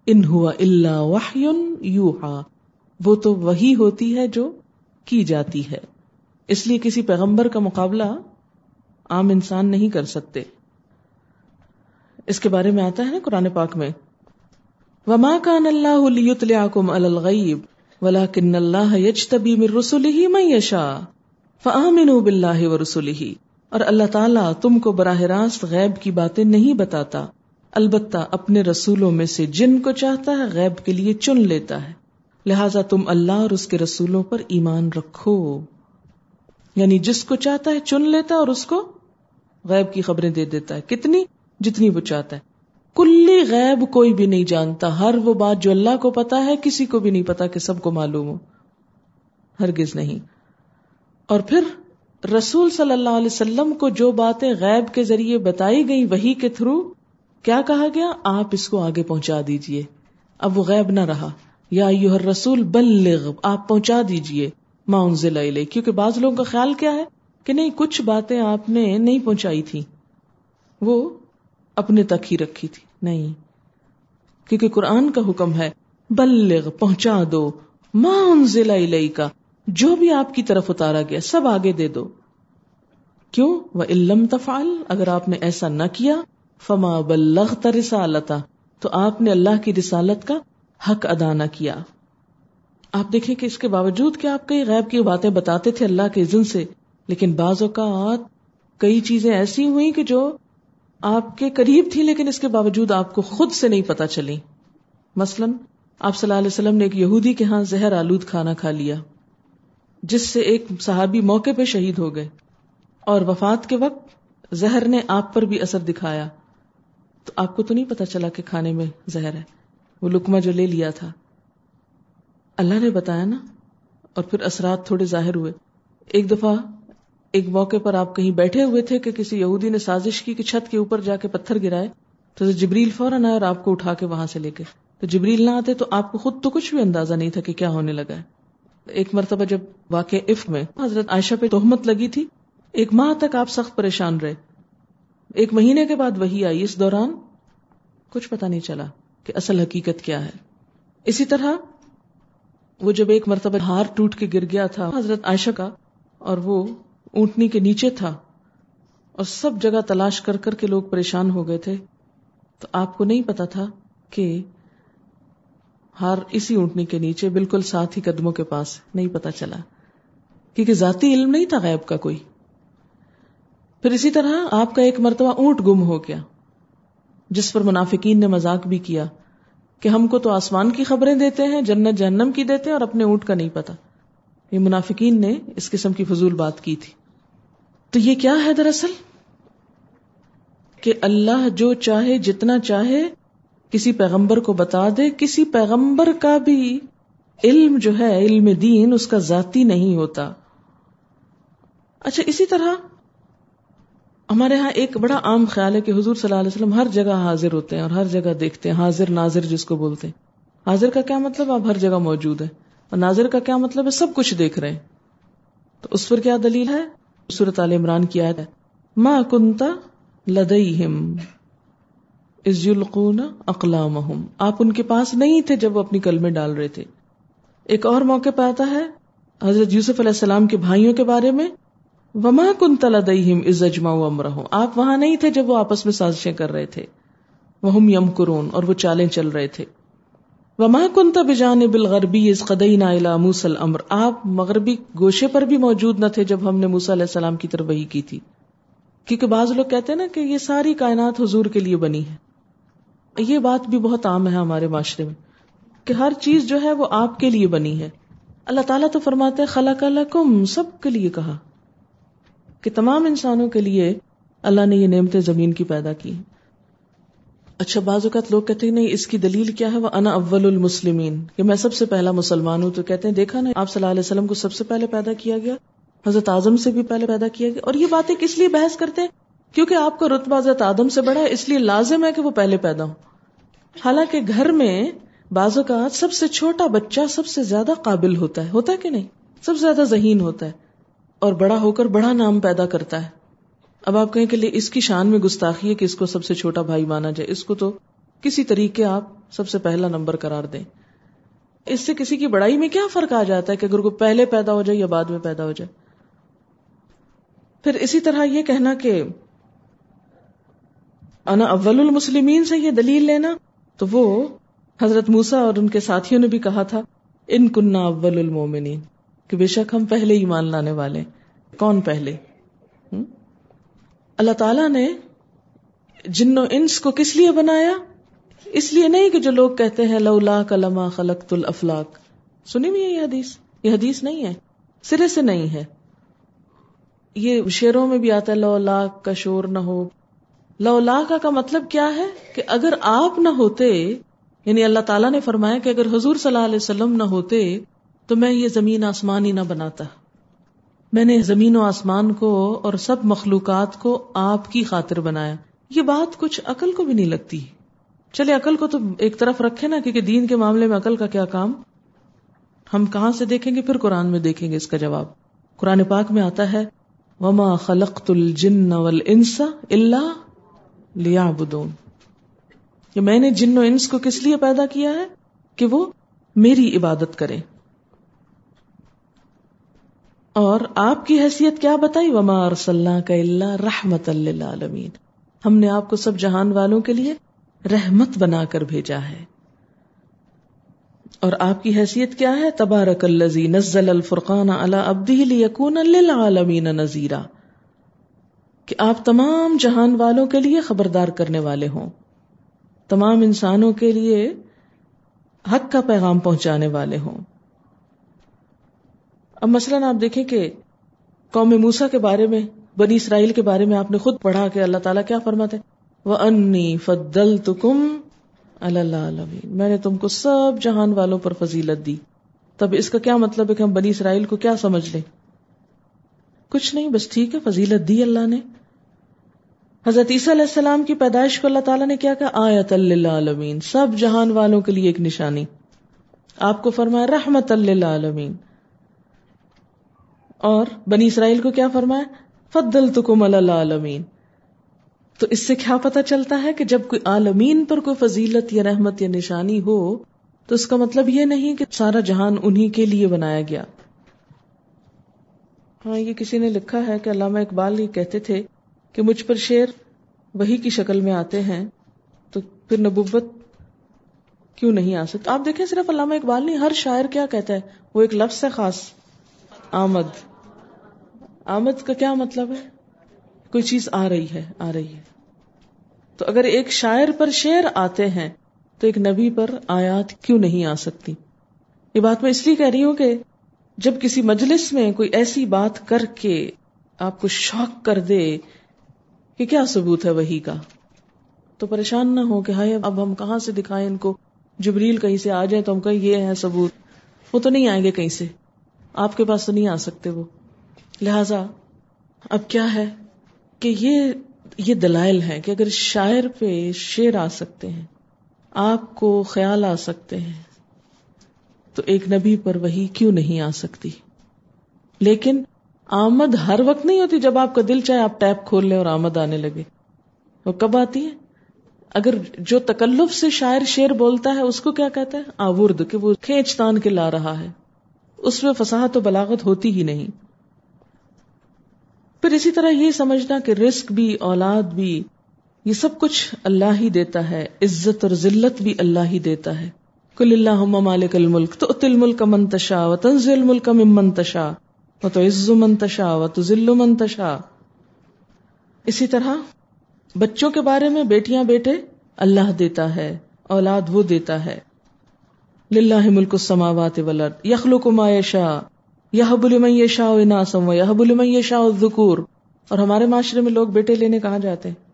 ان ہوا اللہ وحی وہ تو وہی ہوتی ہے جو کی جاتی ہے۔ اس لیے کسی پیغمبر کا مقابلہ عام انسان نہیں کر سکتے۔ اس کے بارے میں آتا ہے نا قرآن پاک میں۔ وما کان اللہ لیطلعکم علی الغیب ولکن اللہ یجتبی من رسلہ من یشا فآمنوا باللہ ورسلہ اور اللہ تعالیٰ تم کو براہ راست غیب کی باتیں نہیں بتاتا۔ البتہ اپنے رسولوں میں سے جن کو چاہتا ہے غیب کے لیے چن لیتا ہے۔ لہذا تم اللہ اور اس کے رسولوں پر ایمان رکھو۔ یعنی جس کو چاہتا ہے چن لیتا ہے اور اس کو غیب کی خبریں دے دیتا ہے۔ کتنی؟ جتنی وہ چاہتا ہے۔ کلی غیب کوئی بھی نہیں جانتا۔ ہر وہ بات جو اللہ کو پتا ہے، کسی کو بھی نہیں پتا کہ سب کو معلوم ہو۔ ہرگز نہیں۔ اور پھر رسول صلی اللہ علیہ وسلم کو جو باتیں غیب کے ذریعے بتائی گئی وہی کے تھرو کیا کہا گیا؟ آپ اس کو آگے پہنچا دیجیے۔ اب وہ غیب نہ رہا۔ یا یو رسول بلغ، آپ پہنچا دیجیے۔ ما انزل کیونکہ بعض لوگوں کا خیال کیا ہے کہ نہیں، کچھ باتیں آپ نے نہیں پہنچائی تھی وہ اپنے تک ہی رکھی تھی۔ نہیں، کیونکہ قرآن کا حکم ہے، بلغ، پہنچا دو۔ ما انزل کا جو بھی آپ کی طرف اتارا گیا، سب آگے دے دو۔ کیوں؟ وہ علم تفال اگر آپ نے ایسا نہ کیا فما بلغت رسالتا تو آپ نے اللہ کی رسالت کا حق ادا نہ کیا۔ آپ دیکھیں کہ اس کے باوجود کہ آپ کئی غیب کی باتیں بتاتے تھے اللہ کے عزن سے، لیکن بعض اوقات کئی چیزیں ایسی ہوئی کہ جو آپ کے قریب تھی، لیکن اس کے باوجود آپ کو خود سے نہیں پتا چلی۔ مثلاً، آپ صلی اللہ علیہ وسلم نے ایک یہودی کے ہاں زہر آلود کھانا کھا لیا، جس سے ایک صحابی موقع پہ شہید ہو گئے۔ اور وفات کے وقت زہر نے آپ پر بھی اثر دکھایا۔ تو آپ کو تو نہیں پتا چلا کہ کھانے میں زہر ہے۔ وہ لکما جو لے لیا تھا۔ اللہ نے بتایا نا۔ اور پھر اثرات تھوڑے ظاہر ہوئے۔ ایک دفعہ ایک موقع پر آپ کہیں بیٹھے ہوئے تھے کہ کسی یہودی نے سازش کی کہ چھت کے اوپر جا کے پتھر گرائے۔ تو جبریل فوراً آئے اور آپ کو اٹھا کے وہاں سے لے کے۔ تو جبریل نہ آتے تو آپ کو خود تو کچھ بھی اندازہ نہیں تھا کہ کیا ہونے لگا ہے۔ ایک مرتبہ جب واقع عف میں حضرت عائشہ پہ تہمت لگی تھی۔ ایک ماہ تک آپ سخت پریشان رہے۔ ایک مہینے کے بعد وہی آئی۔ اس دوران کچھ پتا نہیں چلا کہ اصل حقیقت کیا ہے۔ اسی طرح وہ جب ایک مرتبہ ہار ٹوٹ کے گر گیا تھا، حضرت عائشہ کا، اور وہ اونٹنی کے نیچے تھا اور سب جگہ تلاش کر کر کے لوگ پریشان ہو گئے تھے، تو آپ کو نہیں پتا تھا کہ ہار اسی اونٹنی کے نیچے بالکل ساتھ ہی قدموں کے پاس نہیں پتا چلا۔ کیونکہ ذاتی علم نہیں تھا غیب کا کوئی۔ پھر اسی طرح آپ کا ایک مرتبہ اونٹ گم ہو گیا، جس پر منافقین نے مذاق بھی کیا کہ ہم کو تو آسمان کی خبریں دیتے ہیں، جنت جہنم کی دیتے ہیں اور اپنے اونٹ کا نہیں پتا۔ یہ منافقین نے اس قسم کی فضول بات کی تھی۔ تو یہ کیا ہے دراصل؟ کہ اللہ جو چاہے، جتنا چاہے، کسی پیغمبر کو بتا دے، کسی پیغمبر کا بھی علم جو ہے، علم دین، اس کا ذاتی نہیں ہوتا۔ اچھا اسی طرح ہمارے ہاں ایک بڑا عام خیال ہے کہ حضور صلی اللہ علیہ وسلم ہر جگہ حاضر ہوتے ہیں اور ہر جگہ دیکھتے ہیں، حاضر ناظر جس کو بولتے ہیں۔ حاضر کا کیا مطلب؟ آپ ہر جگہ موجود ہے اور ناظر کا کیا مطلب ہے؟ سب کچھ دیکھ رہے ہیں۔ تو اس پر کیا دلیل ہے؟ صورت عال عمران کی آیت ہے۔ ما کنتا لدئیہم از یلقون اقلامہم آپ ان کے پاس نہیں تھے جب وہ اپنی کلمے ڈال رہے تھے۔ ایک اور موقع پہ آتا ہے حضرت یوسف علیہ السلام کے بھائیوں کے بارے میں۔ وما کن تلا دئیم از اجما امرہ آپ وہاں نہیں تھے جب وہ آپس میں سازشیں کر رہے تھے. وہ یم کرون اور وہ چالیں چل رہے تھے. وما کن تب جان بالغربی از قدئی نا موسل امر آپ مغربی گوشے پر بھی موجود نہ تھے جب ہم نے موسا علیہ السلام کی طرف وہی کی تھی. کیونکہ بعض لوگ کہتے ہیں نا کہ یہ ساری کائنات حضور کے لیے بنی ہے. یہ بات بھی بہت عام ہے ہمارے معاشرے میں کہ ہر چیز جو ہے وہ آپ کے لیے بنی ہے. اللہ تعالیٰ تو فرماتے خلا کم سب کے لیے کہا. کہ تمام انسانوں کے لیے اللہ نے یہ نعمتیں زمین کی پیدا کی اچھا بعض اوقات لوگ کہتے ہیں، نہیں، اس کی دلیل کیا ہے؟ وہ انا اول المسلمین کہ میں سب سے پہلا مسلمان ہوں، تو کہتے ہیں، دیکھا نا، آپ صلی اللہ علیہ وسلم کو سب سے پہلے پیدا کیا گیا، حضرت اعظم سے بھی پہلے پیدا کیا گیا۔ اور یہ باتیں کس لیے بحث کرتے ہیں؟ کیونکہ آپ کا رتبہ حضرت آدم سے بڑا ہے، اس لیے لازم ہے کہ وہ پہلے پیدا ہو حالانکہ گھر میں بعض اوقات سب سے چھوٹا بچہ سب سے زیادہ قابل ہوتا ہے۔ ہوتا ہے کہ نہیں؟ سب سے زیادہ ذہین ہوتا ہے۔ اور بڑا ہو کر بڑا نام پیدا کرتا ہے۔ اب آپ کہیں کہ اس کی شان میں گستاخی ہے کہ اس کو سب سے چھوٹا بھائی مانا جائے۔ اس کو تو کسی طریقے آپ سب سے پہلا نمبر قرار دیں۔ اس سے کسی کی بڑائی میں کیا فرق آ جاتا ہے کہ اگر کو پہلے پیدا ہو جائے یا بعد میں پیدا ہو جائے؟ پھر اسی طرح یہ کہنا کہ انا اول المسلمین سے یہ دلیل لینا تو وہ حضرت موسا اور ان کے ساتھیوں نے بھی کہا تھا، ان کنہ اول المومنین کہ بے شک ہم پہلے ہی مان لانے والے کون پہلے؟ اللہ تعالی نے جن و انس کو کس لیے بنایا؟ اس لیے نہیں کہ جو لوگ کہتے ہیں، لولا کلما خلق الافلاق۔ سنی بھی یہ حدیث؟ یہ حدیث نہیں ہے۔ سرے سے نہیں ہے۔ یہ شیروں میں بھی آتا ہے لو کا شور نہ ہو۔ لولا کا کا مطلب کیا ہے؟ کہ اگر آپ نہ ہوتے یعنی اللہ تعالیٰ نے فرمایا کہ اگر حضور صلی اللہ علیہ وسلم نہ ہوتے تو میں یہ زمین آسمان ہی نہ بناتا۔ میں نے زمین و آسمان کو اور سب مخلوقات کو آپ کی خاطر بنایا۔ یہ بات کچھ عقل کو بھی نہیں لگتی۔ چلے، عقل کو تو ایک طرف رکھے نا، کیونکہ دین کے معاملے میں عقل کا کیا کام؟ ہم کہاں سے دیکھیں گے؟ پھر قرآن میں دیکھیں گے اس کا جواب۔ قرآن پاک میں آتا ہے، وما خلقت الجن والانس الا لیعبدون کہ میں نے جن و انس کو کس لیے پیدا کیا ہے؟ کہ وہ میری عبادت کرے اور آپ کی حیثیت کیا بتائی؟ وما ارسلنا کا اللہ رحمت اللہ ہم نے آپ کو سب جہان والوں کے لیے رحمت بنا کر بھیجا ہے۔ اور آپ کی حیثیت کیا ہے؟ تبارک الزی نزل الفرقان اللہ ابدی لیکون للعالمین نذیرا۔ کہ آپ تمام جہان والوں کے لیے خبردار کرنے والے ہوں۔ تمام انسانوں کے لیے حق کا پیغام پہنچانے والے ہوں۔ اب مثلاً آپ دیکھیں کہ قوم موسا کے بارے میں، بنی اسرائیل کے بارے میں آپ نے خود پڑھا کہ اللہ تعالیٰ کیا فرماتے وہ انی فدل تکم اللہ میں نے تم کو سب جہان والوں پر فضیلت دی۔ تب اس کا کیا مطلب ہے کہ ہم بنی اسرائیل کو کیا سمجھ لیں؟ کچھ نہیں، بس ٹھیک ہے، فضیلت دی اللہ نے۔ حضرت عیسیٰ علیہ السلام کی پیدائش کو اللہ تعالیٰ نے کیا کہا؟ آیت اللہ عالمین سب جہان والوں کے لیے ایک نشانی۔ آپ کو فرمایا رحمت اللہ عالمین اور بنی اسرائیل کو کیا فرمایا؟ فضل تکم اللہ عالمین تو اس سے کیا پتا چلتا ہے کہ جب کوئی عالمین پر کوئی فضیلت یا رحمت یا نشانی ہو، تو اس کا مطلب یہ نہیں کہ سارا جہان انہی کے لیے بنایا گیا۔ ہاں یہ کسی نے لکھا ہے کہ علامہ اقبال یہ کہتے تھے کہ مجھ پر شیر وہی کی شکل میں آتے ہیں، تو پھر نبوت کیوں نہیں آ سکتی؟ آپ دیکھیں، صرف علامہ اقبال نہیں، ہر شاعر کیا کہتا ہے؟ وہ ایک لفظ ہے خاص، آمد۔ آمد کا کیا مطلب ہے؟ کوئی چیز آ رہی ہے، آ رہی ہے۔ تو اگر ایک شاعر پر شعر آتے ہیں، تو ایک نبی پر آیات کیوں نہیں آ سکتی؟ یہ بات میں اس لیے کہہ رہی ہوں کہ جب کسی مجلس میں کوئی ایسی بات کر کے آپ کو شوق کر دے کہ کیا ثبوت ہے وہی کا، تو پریشان نہ ہو کہ ہائے اب ہم کہاں سے دکھائیں ان کو؟ جبریل کہیں سے آ جائیں تو ہم کہیں یہ ہے ثبوت، وہ تو نہیں آئیں گے کہیں سے؟ آپ کے پاس تو نہیں آ سکتے وہ۔ لہذا اب کیا ہے کہ یہ یہ دلائل ہے کہ اگر شاعر پہ شعر آ سکتے ہیں، آپ کو خیال آ سکتے ہیں، تو ایک نبی پر وہی کیوں نہیں آ سکتی؟ لیکن آمد ہر وقت نہیں ہوتی جب آپ کا دل چاہے آپ ٹیپ کھول لیں اور آمد آنے لگے۔ وہ کب آتی ہے اگر جو تکلف سے شاعر شعر بولتا ہے، اس کو کیا کہتا ہے؟ آورد، کہ وہ کھینچ تان کے لا رہا ہے۔ اس میں فساحت و بلاغت ہوتی ہی نہیں۔ پھر اسی طرح یہ سمجھنا کہ رسک بھی، اولاد بھی، یہ سب کچھ اللہ ہی دیتا ہے، عزت اور ذلت بھی اللہ ہی دیتا ہے۔ کل اللہ مالک الملک تو اتل ملک منتشا و تنزل ملک من منتشا و تو عز منتشا و تو ذل منتشا اسی طرح بچوں کے بارے میں بیٹیاں بیٹے اللہ دیتا ہے، اولاد وہ دیتا ہے۔ للہ ملک السماوات والارض، یخلق ما یشاء۔ یہ بل شاہ ناسم و یہ بل شاہ ذکور اور ہمارے معاشرے میں لوگ بیٹے لینے کہاں جاتے ہیں؟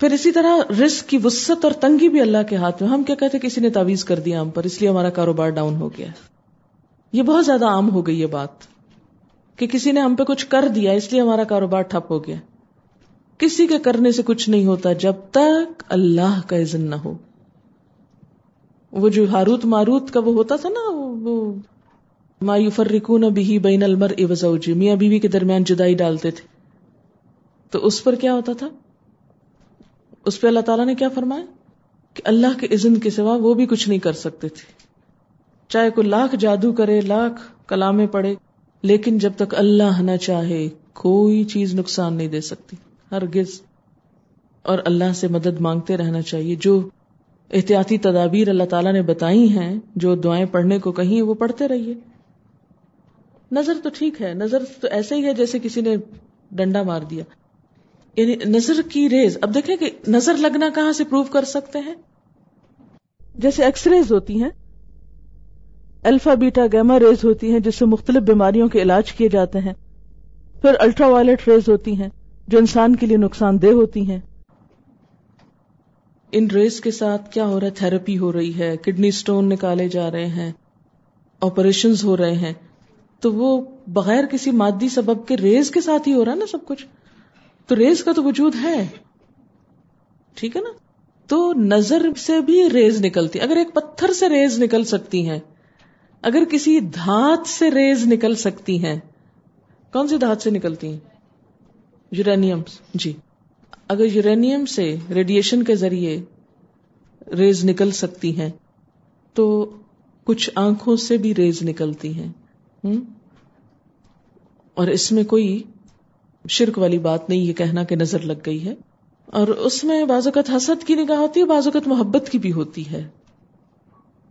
پھر اسی طرح رسک کی وسط اور تنگی بھی اللہ کے ہاتھ میں۔ ہم کیا کہتے ہیں؟ کسی نے تعویز کر دیا ہم پر، اس لیے ہمارا کاروبار ڈاؤن ہو گیا۔ یہ بہت زیادہ عام ہو گئی یہ بات کہ کسی نے ہم پہ کچھ کر دیا، اس لیے ہمارا کاروبار ٹھپ ہو گیا۔ کسی کے کرنے سے کچھ نہیں ہوتا جب تک اللہ کا عزن نہ ہو۔ وہ جو ہاروت ماروت کا وہ ہوتا تھا نا وہ ما یفرقون به بین المرء وزوجه میاں بیوی کے درمیان جدائی ڈالتے تھے۔ تو اس پر کیا ہوتا تھا؟ اس پہ اللہ تعالیٰ نے کیا فرمایا؟ کہ اللہ کے اذن کے سوا وہ بھی کچھ نہیں کر سکتے تھے۔ چاہے کوئی لاکھ جادو کرے، لاکھ کلامیں پڑے لیکن جب تک اللہ نہ چاہے، کوئی چیز نقصان نہیں دے سکتی، ہرگز۔ اور اللہ سے مدد مانگتے رہنا چاہیے۔ جو احتیاطی تدابیر اللہ تعالیٰ نے بتائی ہیں، جو دعائیں پڑھنے کو کہیں، وہ پڑھتے رہیے۔ نظر تو ٹھیک ہے، نظر تو ایسے ہی ہے جیسے کسی نے ڈنڈا مار دیا۔ یعنی نظر کی ریز، اب دیکھیں کہ نظر لگنا کہاں سے پروو کر سکتے ہیں؟ جیسے ایکس ریز ہوتی ہیں، الفا، بیٹا، گیما ریز ہوتی ہیں جس سے مختلف بیماریوں کے علاج کیے جاتے ہیں۔ پھر الٹرا وائلٹ ریز ہوتی ہیں جو انسان کے لیے نقصان دہ ہوتی ہیں۔ ان ریز کے ساتھ کیا ہو رہا ہے؟ تھراپی ہو رہی ہے، کڈنی سٹون نکالے جا رہے ہیں آپریشن ہو رہے ہیں۔ تو وہ بغیر کسی مادی سبب کے ریز کے ساتھ ہی ہو رہا ہے نا سب کچھ۔ تو ریز کا تو وجود ہے۔ ٹھیک ہے نا؟ تو نظر سے بھی ریز نکلتی۔ اگر ایک پتھر سے ریز نکل سکتی ہیں، اگر کسی دھات سے ریز نکل سکتی ہیں، کون سی دھات سے نکلتی ہیں؟ یورینیم جی۔ اگر یورینیم سے ریڈیشن کے ذریعے ریز نکل سکتی ہیں، تو کچھ آنکھوں سے بھی ریز نکلتی ہیں۔ اور اس میں کوئی شرک والی بات نہیں، یہ کہنا کہ نظر لگ گئی ہے۔ اور اس میں بعض اوقات حسد کی نگاہ ہوتی ہے، بعض اوقات محبت کی بھی ہوتی ہے۔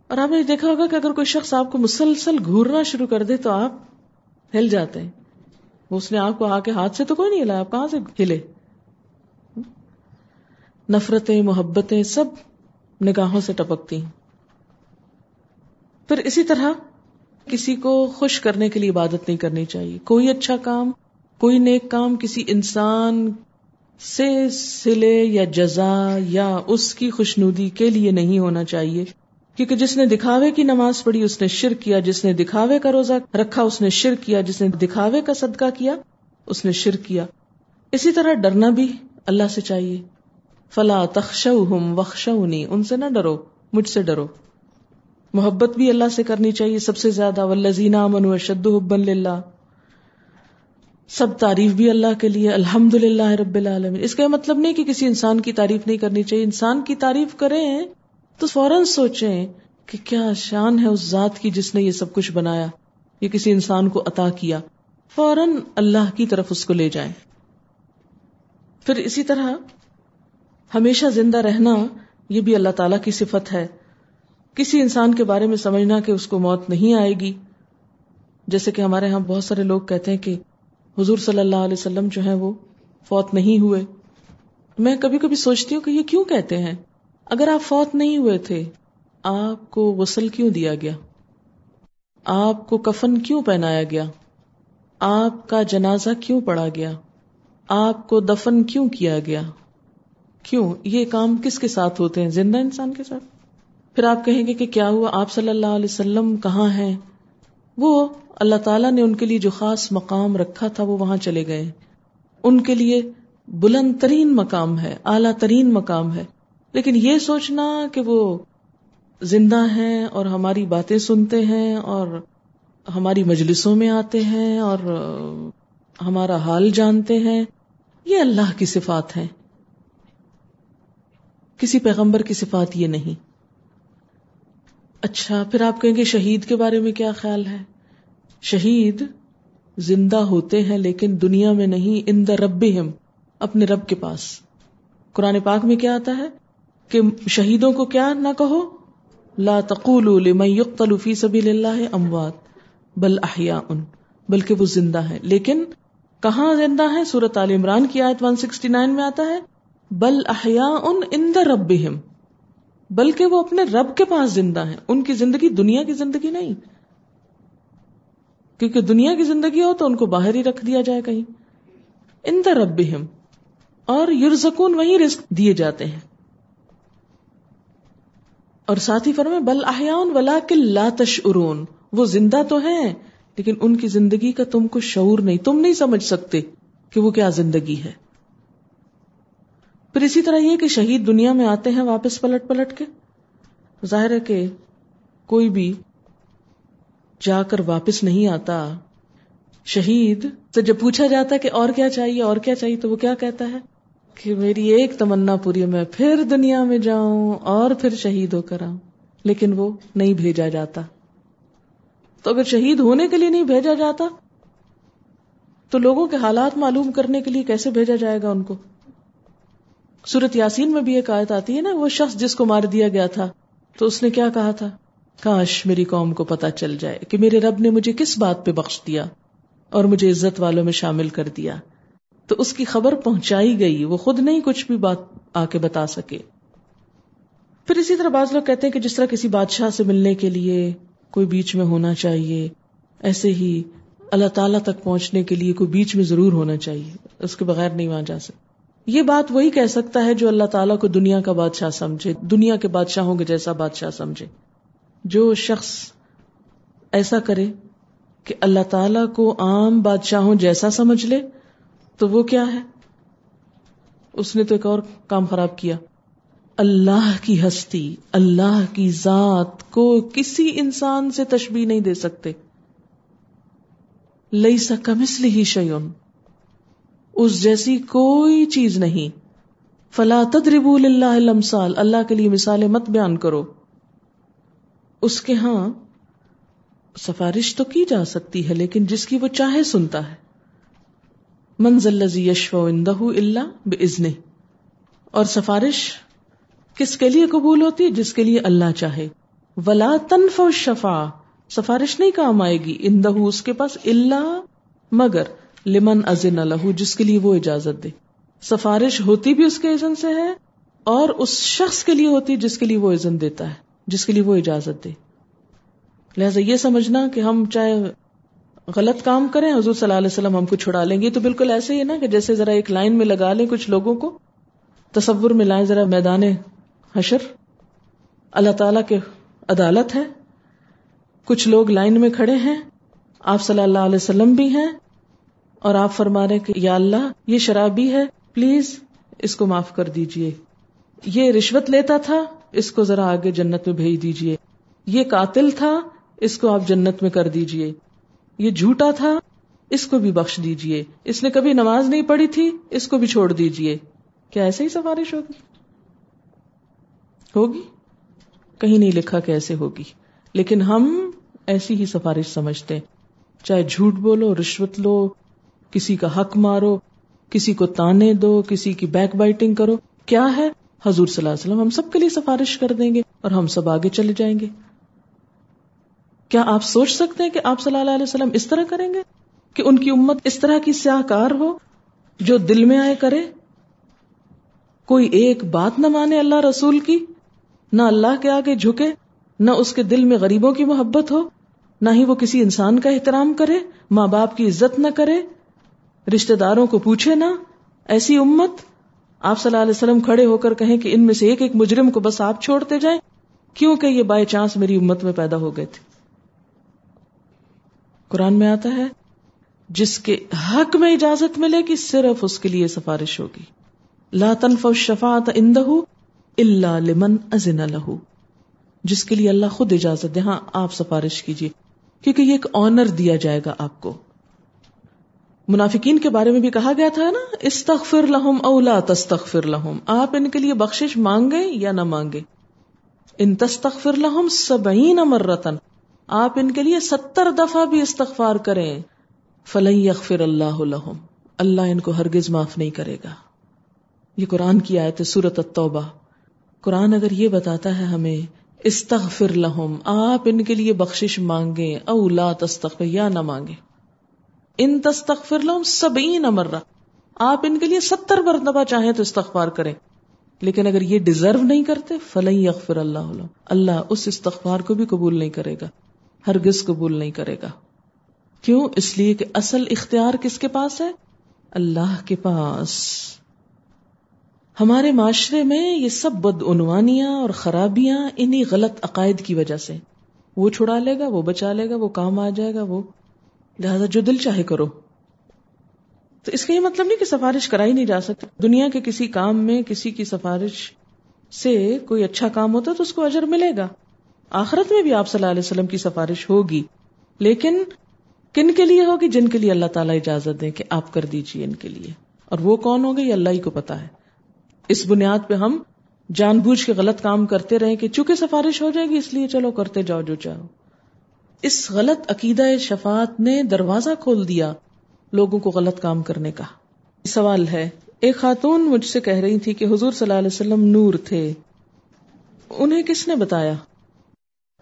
اور آپ نے دیکھا ہوگا کہ اگر کوئی شخص آپ کو مسلسل گھورنا شروع کر دے تو آپ ہل جاتے ہیں۔ اس نے آپ کو آ کے ہاتھ سے تو کوئی نہیں ہلا آپ کہاں سے ہلے؟ نفرتیں، محبتیں سب نگاہوں سے ٹپکتی ہیں۔ پھر اسی طرح کسی کو خوش کرنے کے لیے عبادت نہیں کرنی چاہیے۔ کوئی اچھا کام، کوئی نیک کام کسی انسان سے سلے یا جزا یا اس کی خوشنودی کے لیے نہیں ہونا چاہیے۔ کیونکہ جس نے دکھاوے کی نماز پڑھی، اس نے شر کیا۔ جس نے دکھاوے کا روزہ رکھا، اس نے شر کیا۔ جس نے دکھاوے کا صدقہ کیا، اس نے شر کیا۔ اسی طرح ڈرنا بھی اللہ سے چاہیے۔ فلا تخش ہوں ان سے نہ ڈرو، مجھ سے ڈرو۔ محبت بھی اللہ سے کرنی چاہیے سب سے زیادہ ولزینہ من شد حبن اللہ سب تعریف بھی اللہ کے لیے الحمد للہ رب العالمین۔ اس کا مطلب نہیں کہ کسی انسان کی تعریف نہیں کرنی چاہیے۔ انسان کی تعریف کریں تو فوراً سوچیں کہ کیا شان ہے اس ذات کی جس نے یہ سب کچھ بنایا۔ یہ کسی انسان کو عطا کیا۔ فوراً اللہ کی طرف اس کو لے جائیں۔ پھر اسی طرح ہمیشہ زندہ رہنا، یہ بھی اللہ تعالی کی صفت ہے۔ کسی انسان کے بارے میں سمجھنا کہ اس کو موت نہیں آئے گی۔ جیسے کہ ہمارے یہاں بہت سارے لوگ کہتے ہیں کہ حضور صلی اللہ علیہ وسلم جو ہے وہ فوت نہیں ہوئے۔ میں کبھی کبھی سوچتی ہوں کہ یہ کیوں کہتے ہیں؟ اگر آپ فوت نہیں ہوئے تھے، آپ کو غسل کیوں دیا گیا؟ آپ کو کفن کیوں پہنایا گیا؟ آپ کا جنازہ کیوں پڑا گیا؟ آپ کو دفن کیوں کیا گیا؟ کیوں؟ یہ کام کس کے ساتھ ہوتے ہیں؟ زندہ انسان کے ساتھ؟ پھر آپ کہیں گے کہ کیا ہوا؟ آپ صلی اللہ علیہ وسلم کہاں ہیں؟ وہ اللہ تعالیٰ نے ان کے لیے جو خاص مقام رکھا تھا وہ وہاں چلے گئے۔ ان کے لیے بلند ترین مقام ہے، اعلیٰ ترین مقام ہے۔ لیکن یہ سوچنا کہ وہ زندہ ہیں اور ہماری باتیں سنتے ہیں اور ہماری مجلسوں میں آتے ہیں اور ہمارا حال جانتے ہیں، یہ اللہ کی صفات ہے کسی پیغمبر کی صفات یہ نہیں۔ اچھا پھر آپ کہیں گے شہید کے بارے میں کیا خیال ہے؟ شہید زندہ ہوتے ہیں لیکن دنیا میں نہیں، ان دا رب اپنے رب کے پاس۔ قرآن پاک میں کیا آتا ہے؟ کہ شہیدوں کو کیا نہ کہو، لا لمن يقتل في سبيل الله اموات، بل احیاء، بلکہ وہ زندہ ہے لیکن کہاں زندہ ہے سورت عال عمران کی آیت 169 میں آتا ہے، بل احیاء عند ربهم بلکہ وہ اپنے رب کے پاس زندہ ہیں۔ ان کی زندگی دنیا کی زندگی نہیں۔ کیونکہ دنیا کی زندگی ہو تو ان کو باہر ہی رکھ دیا جائے کہیں۔ ان دا رب اور یورزکون وہی رسک دیے جاتے ہیں۔ اور ساتھ ہی فرمے بل احیان ولا کے لاتش ارون وہ زندہ تو ہیں، لیکن ان کی زندگی کا تم کو شعور نہیں، تم نہیں سمجھ سکتے کہ وہ کیا زندگی ہے۔ پھر اسی طرح یہ کہ شہید دنیا میں آتے ہیں واپس پلٹ پلٹ کے، ظاہر ہے کہ کوئی بھی جا کر واپس نہیں آتا۔ شہید تو جب پوچھا جاتا کہ اور کیا چاہیے، اور کیا چاہیے، تو وہ کیا کہتا ہے؟ کہ میری ایک تمنا پوری ہے، میں پھر دنیا میں جاؤں اور پھر شہید ہو کر آؤں۔ لیکن وہ نہیں بھیجا جاتا۔ تو اگر شہید ہونے کے لیے نہیں بھیجا جاتا، تو لوگوں کے حالات معلوم کرنے کے لیے کیسے بھیجا جائے گا ان کو؟ سورت یاسین میں بھی ایک آیت آتی ہے نا، وہ شخص جس کو مار دیا گیا تھا، تو اس نے کیا کہا تھا؟ کاش میری قوم کو پتا چل جائے کہ میرے رب نے مجھے کس بات پہ بخش دیا اور مجھے عزت والوں میں شامل کر دیا۔ تو اس کی خبر پہنچائی گئی، وہ خود نہیں کچھ بھی بات آ کے بتا سکے۔ پھر اسی طرح بعض لوگ کہتے ہیں کہ جس طرح کسی بادشاہ سے ملنے کے لیے کوئی بیچ میں ہونا چاہیے، ایسے ہی اللہ تعالی تک پہنچنے کے لیے کوئی بیچ میں ضرور ہونا چاہیے، اس کے بغیر نہیں وہاں جا سکتے۔ یہ بات وہی کہہ سکتا ہے جو اللہ تعالیٰ کو دنیا کا بادشاہ سمجھے، دنیا کے بادشاہوں کے جیسا بادشاہ سمجھے۔ جو شخص ایسا کرے کہ اللہ تعالیٰ کو عام بادشاہوں جیسا سمجھ لے، تو وہ کیا ہے؟ اس نے تو ایک اور کام خراب کیا۔ اللہ کی ہستی، اللہ کی ذات کو کسی انسان سے تشبیح نہیں دے سکتے۔ لئی سکم اس لیے شیون اس جیسی کوئی چیز نہیں۔ فلا تدرب اللہ لمسال اللہ کے لیے مثالیں مت بیان کرو۔ اس کے ہاں سفارش تو کی جا سکتی ہے، لیکن جس کی وہ چاہے سنتا ہے۔ منزل لذی یشف اندہ اللہ بزن اور سفارش کس کے لیے قبول ہوتی؟ ہے جس کے لیے اللہ چاہے۔ ولا تنف شفا سفارش نہیں کام آئے گی۔ اندہ اس کے پاس اللہ مگر۔ لمن ازن الح جس کے لیے وہ اجازت دے۔ سفارش ہوتی بھی اس کے عزن سے ہے اور اس شخص کے لیے ہوتی جس کے لیے وہ عزن دیتا ہے، جس کے لیے وہ اجازت دے۔ لہٰذا یہ سمجھنا کہ ہم چاہے غلط کام کریں، حضور صلی اللہ علیہ وسلم ہم کو چھڑا لیں گے، تو بالکل ایسے ہی نا کہ جیسے ذرا ایک لائن میں لگا لیں کچھ لوگوں کو، تصور میں لائیں ذرا میدان حشر۔ اللہ تعالی کے عدالت ہے۔ کچھ لوگ لائن میں کھڑے ہیں۔ آپ صلی اللہ علیہ وسلم بھی ہیں۔ اور آپ فرما رہے کہ یا اللہ، یہ شرابی ہے، پلیز اس کو معاف کر دیجیے۔ یہ رشوت لیتا تھا، اس کو ذرا آگے جنت میں بھیج دیجیے۔ یہ قاتل تھا، اس کو آپ جنت میں کر دیجیے۔ یہ جھوٹا تھا، اس کو بھی بخش دیجیے۔ اس نے کبھی نماز نہیں پڑھی تھی، اس کو بھی چھوڑ دیجیے۔ کیا ایسے ہی سفارش ہوگی؟ ہوگی؟ کہیں نہیں لکھا کہ ایسے ہوگی۔ لیکن ہم ایسی ہی سفارش سمجھتے چاہے جھوٹ بولو، رشوت لو کسی کا حق مارو، کسی کو تانے دو، کسی کی بیک بائٹنگ کرو۔ کیا ہے؟ حضور صلی اللہ علیہ وسلم ہم سب کے لیے سفارش کر دیں گے اور ہم سب آگے چلے جائیں گے۔ کیا آپ سوچ سکتے ہیں کہ آپ صلی اللہ علیہ وسلم اس طرح کریں گے؟ کہ ان کی امت اس طرح کی سیاہ کار ہو جو دل میں آئے کرے؟ کوئی ایک بات نہ مانے اللہ رسول کی، نہ اللہ کے آگے جھکے، نہ اس کے دل میں غریبوں کی محبت ہو، نہ ہی وہ کسی انسان کا احترام کرے، ماں باپ کی عزت نہ کرے۔ رشتے داروں کو پوچھے نہ ایسی امت؟ آپ صلی اللہ علیہ وسلم کھڑے ہو کر کہیں کہ ان میں سے ایک ایک مجرم کو بس آپ چھوڑتے جائیں۔ کیونکہ یہ بائی چانس میری امت میں پیدا ہو گئے تھے۔ قرآن میں آتا ہے، جس کے حق میں اجازت ملے گی، صرف اس کے لیے سفارش ہوگی۔ لا تنف شفاعت اندہ الا لمن ازن له۔ جس کے لیے اللہ خود اجازت دے ہاں آپ سفارش کیجیے کیونکہ یہ ایک آنر دیا جائے گا آپ کو۔ منافقین کے بارے میں بھی کہا گیا تھا نا، استغفر لہم او لا تستغفر لہم۔ آپ ان کے لیے بخشش مانگے یا نہ مانگے؟ ان تستغفر لہم سبعین مرتن آپ ان کے لیے ستر دفعہ بھی استغفار کریں۔ فلئی یغفر اللہ لہم۔ اللہ ان کو ہرگز معاف نہیں کرے گا۔ یہ قرآن کی آیت سورت التوبہ۔ قرآن اگر یہ بتاتا ہے ہمیں، استغفر لہم، آپ ان کے لیے بخشش مانگے او لا تستغفر یا نہ مانگے ان تستغفر لہم سبعین مرہ۔ آپ ان کے لیے ستر مرتبہ چاہیں تو استغفار کریں۔ لیکن اگر یہ ڈیزرو نہیں کرتے فلئی یغفر اللہ اللہ اس استغفار کو بھی قبول نہیں کرے گا۔ ہرگز قبول نہیں کرے گا۔ کیوں؟ اس لیے کہ اصل اختیار کس کے پاس ہے؟ اللہ کے پاس۔ ہمارے معاشرے میں یہ سب بدعنوانیاں اور خرابیاں انہی غلط عقائد کی وجہ سے۔ وہ چھڑا لے گا، وہ بچا لے گا، وہ کام آ جائے گا، وہ لہذا جو دل چاہے کرو۔ تو اس کا یہ مطلب نہیں کہ سفارش کرائی نہیں جا سکتی۔ دنیا کے کسی کام میں کسی کی سفارش سے کوئی اچھا کام ہوتا تو اس کو اجر ملے گا۔ آخرت میں بھی آپ صلی اللہ علیہ وسلم کی سفارش ہوگی۔ لیکن کن کے لیے ہوگی؟ جن کے لیے اللہ تعالیٰ اجازت دیں کہ آپ کر دیجیے ان کے لیے۔ اور وہ کون ہوگے یہ اللہ ہی کو پتا ہے۔ اس بنیاد پہ ہم جان بوجھ کے غلط کام کرتے رہے کہ چونکہ سفارش ہو جائے گی اس لیے چلو کرتے جاؤ جو چاہو۔ اس غلط عقیدہ شفات نے دروازہ کھول دیا لوگوں کو غلط کام کرنے کا۔ سوال ہے۔ ایک خاتون مجھ سے کہہ رہی تھی کہ حضور صلی اللہ علیہ وسلم نور تھے۔ انہیں کس نے بتایا؟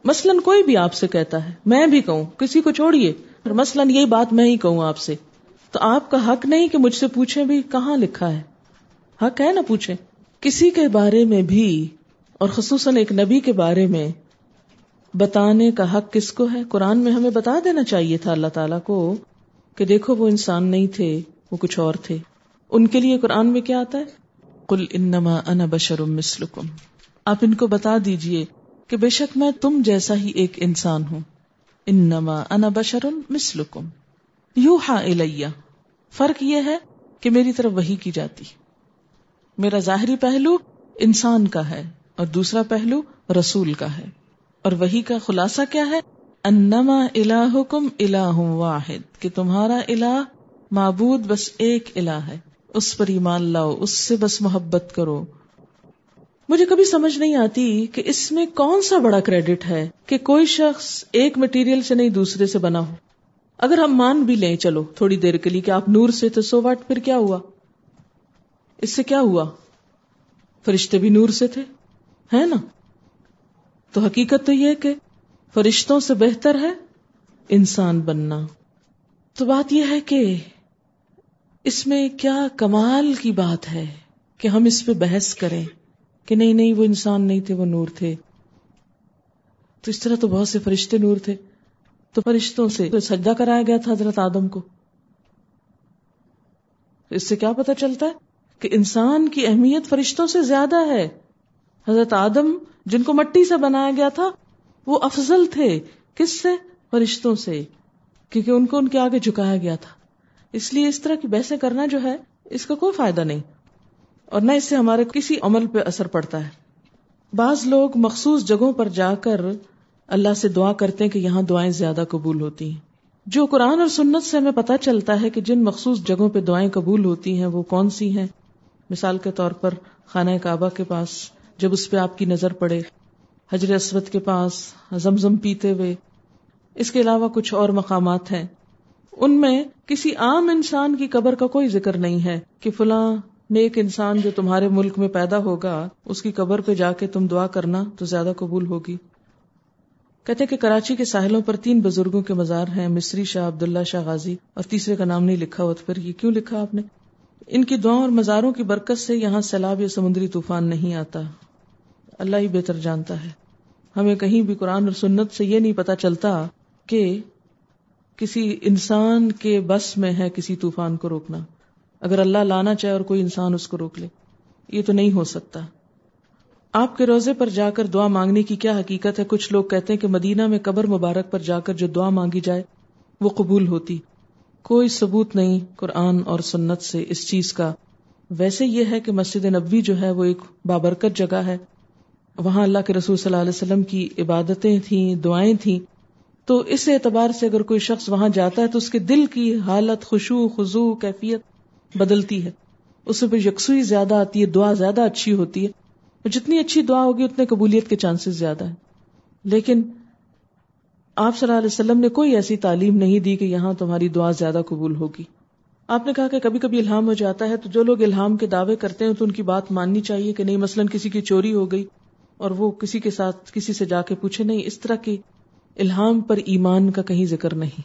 مثلاً کوئی بھی آپ سے کہتا ہے۔ میں بھی کہوں۔ کسی کو چھوڑیے۔ مثلاً یہی بات میں ہی کہوں آپ سے۔ تو آپ کا حق نہیں کہ مجھ سے پوچھے بھی کہاں لکھا ہے۔ حق ہے نا پوچھے کسی کے بارے میں بھی اور خصوصاً ایک نبی کے بارے میں بتانے کا حق کس کو ہے؟ قرآن میں ہمیں بتا دینا چاہیے تھا اللہ تعالیٰ کو کہ دیکھو وہ انسان نہیں تھے، وہ کچھ اور تھے۔ ان کے لیے قرآن میں کیا آتا ہے؟ کل انما انا بشر مثلکم۔ آپ ان کو بتا دیجیے کہ بے شک میں تم جیسا ہی ایک انسان ہوں۔ انما انا بشر مثلکم۔ یوحا الیہ۔ فرق یہ ہے کہ میری طرف وہی کی جاتی۔ میرا ظاہری پہلو انسان کا ہے اور دوسرا پہلو رسول کا ہے۔ اور وہی کا خلاصہ کیا ہے؟ انما الہکم الہ واحد، کہ تمہارا الہ معبود بس ایک الہ ہے، اس پر ایمان لاؤ، اس سے بس محبت کرو۔ مجھے کبھی سمجھ نہیں آتی کہ اس میں کون سا بڑا کریڈٹ ہے کہ کوئی شخص ایک مٹیریل سے نہیں دوسرے سے بنا ہو۔ اگر ہم مان بھی لیں، چلو، تھوڑی دیر کے لیے کہ آپ نور سے تو سو واٹ، پھر کیا ہوا؟ اس سے کیا ہوا؟ فرشتے بھی نور سے تھے، ہے نا؟ تو حقیقت تو یہ کہ فرشتوں سے بہتر ہے انسان بننا۔ تو بات یہ ہے کہ اس میں کیا کمال کی بات ہے کہ ہم اس پہ بحث کریں کہ نہیں نہیں، وہ انسان نہیں تھے، وہ نور تھے۔ تو اس طرح تو بہت سے فرشتے نور تھے۔ تو فرشتوں سے سجدہ کرایا گیا تھا حضرت آدم کو؟ اس سے کیا پتا چلتا ہے کہ انسان کی اہمیت فرشتوں سے زیادہ ہے۔ حضرت آدم جن کو مٹی سے بنایا گیا تھا، وہ افضل تھے کس سے؟ فرشتوں سے، کیونکہ ان کو ان کے آگے جھکایا گیا تھا۔ اس لیے اس طرح کی بحثیں کرنا جو ہے، اس کا کوئی فائدہ نہیں۔ اور نہ اس سے ہمارے کسی عمل پہ اثر پڑتا ہے۔ بعض لوگ مخصوص جگہوں پر جا کر اللہ سے دعا کرتے ہیں کہ یہاں دعائیں زیادہ قبول ہوتی ہیں۔ جو قرآن اور سنت سے ہمیں پتہ چلتا ہے کہ جن مخصوص جگہوں پہ دعائیں قبول ہوتی ہیں، وہ کون سی ہیں؟ مثال کے طور پر خانہ کعبہ کے پاس جب اس پہ آپ کی نظر پڑے، حجر اسود کے پاس زمزم پیتے ہوئے۔ اس کے علاوہ کچھ اور مقامات ہیں۔ ان میں کسی عام انسان کی قبر کا کوئی ذکر نہیں ہے کہ فلاں نیک انسان جو تمہارے ملک میں پیدا ہوگا، اس کی قبر پہ جا کے تم دعا کرنا تو زیادہ قبول ہوگی۔ کہتے کہ کراچی کے ساحلوں پر تین بزرگوں کے مزار ہیں، مصری شاہ عبداللہ شاہ غازی اور تیسرے کا نام نہیں لکھا ہوا پھر یہ کیوں لکھا آپ نے؟ ان کی دعاؤں اور مزاروں کی برکت سے یہاں سیلاب یا سمندری طوفان نہیں آتا۔ اللہ ہی بہتر جانتا ہے۔ ہمیں کہیں بھی قرآن اور سنت سے یہ نہیں پتا چلتا کہ کسی انسان کے بس میں ہے کسی طوفان کو روکنا۔ اگر اللہ لانا چاہے اور کوئی انسان اس کو روک لے۔ یہ تو نہیں ہو سکتا۔ آپ کے روزے پر جا کر دعا مانگنے کی کیا حقیقت ہے؟ کچھ لوگ کہتے ہیں کہ مدینہ میں قبر مبارک پر جا کر جو دعا مانگی جائے، وہ قبول ہوتی۔ کوئی ثبوت نہیں قرآن اور سنت سے اس چیز کا۔ ویسے یہ ہے کہ مسجد نبوی جو ہے وہ ایک بابرکت جگہ ہے۔ وہاں اللہ کے رسول صلی اللہ علیہ وسلم کی عبادتیں تھیں، دعائیں تھیں۔ تو اس اعتبار سے اگر کوئی شخص وہاں جاتا ہے تو اس کے دل کی حالت خوشو خزو کیفیت بدلتی ہے۔ اس میں یکسوئی زیادہ آتی ہے، دعا زیادہ اچھی ہوتی ہے۔ جتنی اچھی دعا ہوگی، اتنے قبولیت کے چانسز زیادہ ہیں۔ لیکن آپ صلی اللہ علیہ وسلم نے کوئی ایسی تعلیم نہیں دی کہ یہاں تمہاری دعا زیادہ قبول ہوگی۔ آپ نے کہا کہ کبھی کبھی الہام ہو جاتا ہے تو جو لوگ الہام کے دعوے کرتے ہیں تو ان کی بات ماننی چاہیے کہ نہیں، مثلاً کسی کی چوری ہو گئی اور وہ کسی کے ساتھ کسی سے جا کے پوچھے، نہیں، اس طرح کی الہام پر ایمان کا کہیں ذکر نہیں۔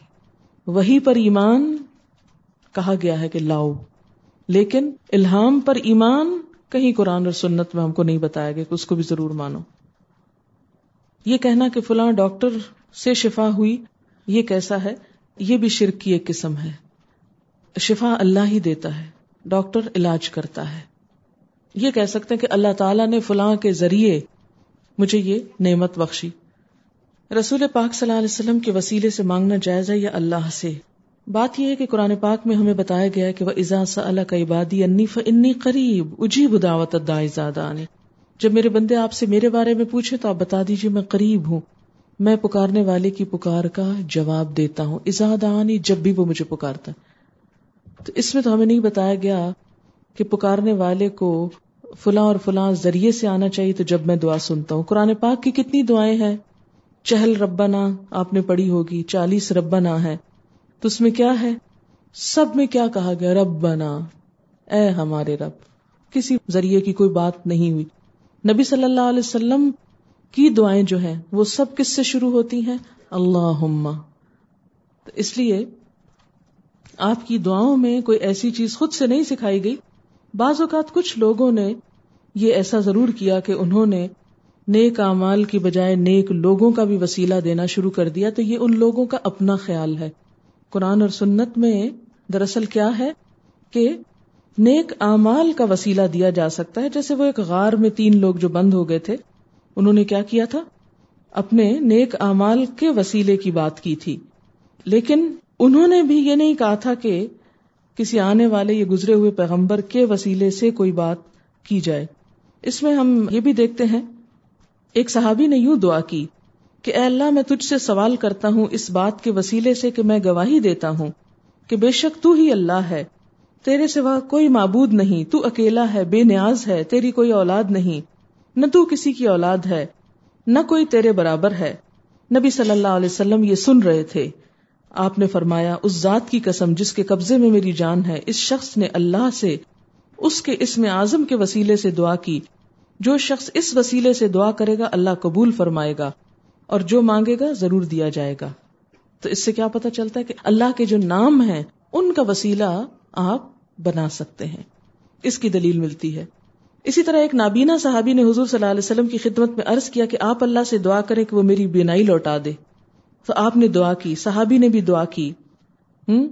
وہی پر ایمان کہا گیا ہے کہ لاؤ۔ لیکن الہام پر ایمان کہیں قرآن اور سنت میں ہم کو نہیں بتایا گیا کہ اس کو بھی ضرور مانو۔ یہ کہنا کہ فلاں ڈاکٹر سے شفا ہوئی، یہ کیسا ہے؟ یہ بھی شرک کی ایک قسم ہے۔ شفا اللہ ہی دیتا ہے، ڈاکٹر علاج کرتا ہے۔ یہ کہہ سکتے ہیں کہ اللہ تعالیٰ نے فلاں کے ذریعے مجھے یہ نعمت بخشی۔ رسول پاک صلی اللہ علیہ وسلم کے وسیلے سے مانگنا جائز ہے یا اللہ سے؟ بات یہ ہے کہ قرآن پاک میں ہمیں بتایا گیا کہ وہ ازا اللہ کا عبادی انی انی قریب اجیب دعوت زیادہ جب میرے بندے آپ سے میرے بارے میں پوچھے تو آپ بتا دیجیے میں قریب ہوں۔ میں پکارنے والے کی پکار کا جواب دیتا ہوں۔ ازاد آنی جب بھی وہ مجھے پکارتا تو اس میں تو ہمیں نہیں بتایا گیا کہ پکارنے والے کو فلاں اور فلاں ذریعے سے آنا چاہیے تو جب میں دعا سنتا ہوں۔ قرآن پاک کی کتنی دعائیں ہیں۔ چہل ربنا، آپ نے پڑھی ہوگی، چالیس ربنا ہے۔ تو اس میں کیا ہے؟ سب میں کیا کہا گیا؟ ربنا، اے ہمارے رب۔ کسی ذریعے کی کوئی بات نہیں ہوئی۔ نبی صلی اللہ علیہ وسلم کی دعائیں جو ہیں وہ سب کس سے شروع ہوتی ہیں؟ اللہ اس لیے آپ کی دعاؤں میں کوئی ایسی چیز خود سے نہیں سکھائی گئی۔ بعض اوقات کچھ لوگوں نے یہ ایسا ضرور کیا کہ انہوں نے نیک اعمال کی بجائے نیک لوگوں کا بھی وسیلہ دینا شروع کر دیا۔ تو یہ ان لوگوں کا اپنا خیال ہے۔ قرآن اور سنت میں دراصل کیا ہے کہ نیک اعمال کا وسیلہ دیا جا سکتا ہے۔ جیسے وہ ایک غار میں تین لوگ جو بند ہو گئے تھے۔ انہوں نے کیا کیا تھا؟ اپنے نیک اعمال کے وسیلے کی بات کی تھی۔ لیکن انہوں نے بھی یہ نہیں کہا تھا کہ کسی آنے والے یا گزرے ہوئے پیغمبر کے وسیلے سے کوئی بات کی جائے۔ اس میں ہم یہ بھی دیکھتے ہیں، ایک صحابی نے یوں دعا کی کہ اے اللہ میں تجھ سے سوال کرتا ہوں اس بات کے وسیلے سے کہ میں گواہی دیتا ہوں کہ بے شک تو ہی اللہ ہے۔ تیرے سوا کوئی معبود نہیں، تو اکیلا ہے، بے نیاز ہے، تیری کوئی اولاد نہیں۔ نہ تو کسی کی اولاد ہے، نہ کوئی تیرے برابر ہے۔ نبی صلی اللہ علیہ وسلم یہ سن رہے تھے۔ آپ نے فرمایا، اس ذات کی قسم جس کے قبضے میں میری جان ہے، اس شخص نے اللہ سے، اس کے اسم اعظم کے وسیلے سے دعا کی۔ جو شخص اس وسیلے سے دعا کرے گا، اللہ قبول فرمائے گا۔ اور جو مانگے گا، ضرور دیا جائے گا۔ تو اس سے کیا پتا چلتا ہے کہ اللہ کے جو نام ہیں، ان کا وسیلہ آپ بنا سکتے ہیں۔ اس کی دلیل ملتی ہے۔ اسی طرح ایک نابینا صحابی نے حضور صلی اللہ علیہ وسلم کی خدمت میں عرض کیا کہ آپ اللہ سے دعا کریں کہ وہ میری بینائی لوٹا دے۔ تو آپ نے دعا کی، صحابی نے بھی دعا کی۔ ہوں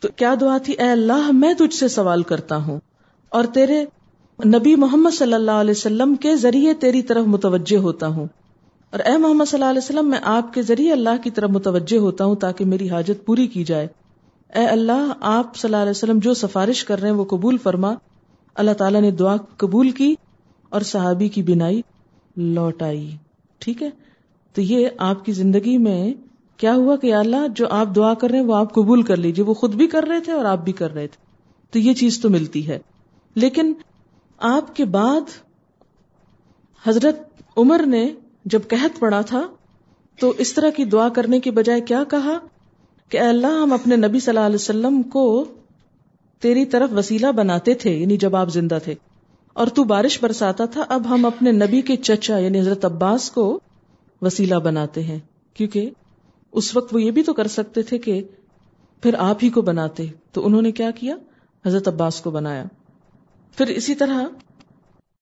تو کیا دعا تھی؟ اے اللہ، میں تجھ سے سوال کرتا ہوں۔ اور تیرے نبی محمد صلی اللہ علیہ وسلم کے ذریعے تیری طرف متوجہ ہوتا ہوں۔ اور اے محمد صلی اللہ علیہ وسلم، میں آپ کے ذریعے اللہ کی طرف متوجہ ہوتا ہوں تاکہ میری حاجت پوری کی جائے۔ اے اللہ، آپ صلی اللہ علیہ وسلم جو سفارش کر رہے ہیں وہ قبول فرما۔ اللہ تعالیٰ نے دعا قبول کی اور صحابی کی بینائی لوٹ آئی۔ ٹھیک ہے؟ تو یہ آپ کی زندگی میں کیا ہوا کہ اللہ جو آپ دعا کر رہے ہیں وہ آپ قبول کر لیجیے وہ خود بھی کر رہے تھے اور آپ بھی کر رہے تھے۔ تو یہ چیز تو ملتی ہے۔ لیکن آپ کے بعد حضرت عمر نے جب قحط پڑا تھا تو اس طرح کی دعا کرنے کی بجائے کیا کہا کہ اللہ ہم اپنے نبی صلی اللہ علیہ وسلم کو تیری طرف وسیلہ بناتے تھے یعنی جب آپ زندہ تھے۔ اور تو بارش برساتا تھا، اب ہم اپنے نبی کے چچا یعنی حضرت عباس کو وسیلہ بناتے ہیں۔ کیونکہ اس وقت وہ یہ بھی تو کر سکتے تھے کہ پھر آپ ہی کو بناتے۔ تو انہوں نے کیا کیا؟ حضرت عباس کو بنایا۔ پھر اسی طرح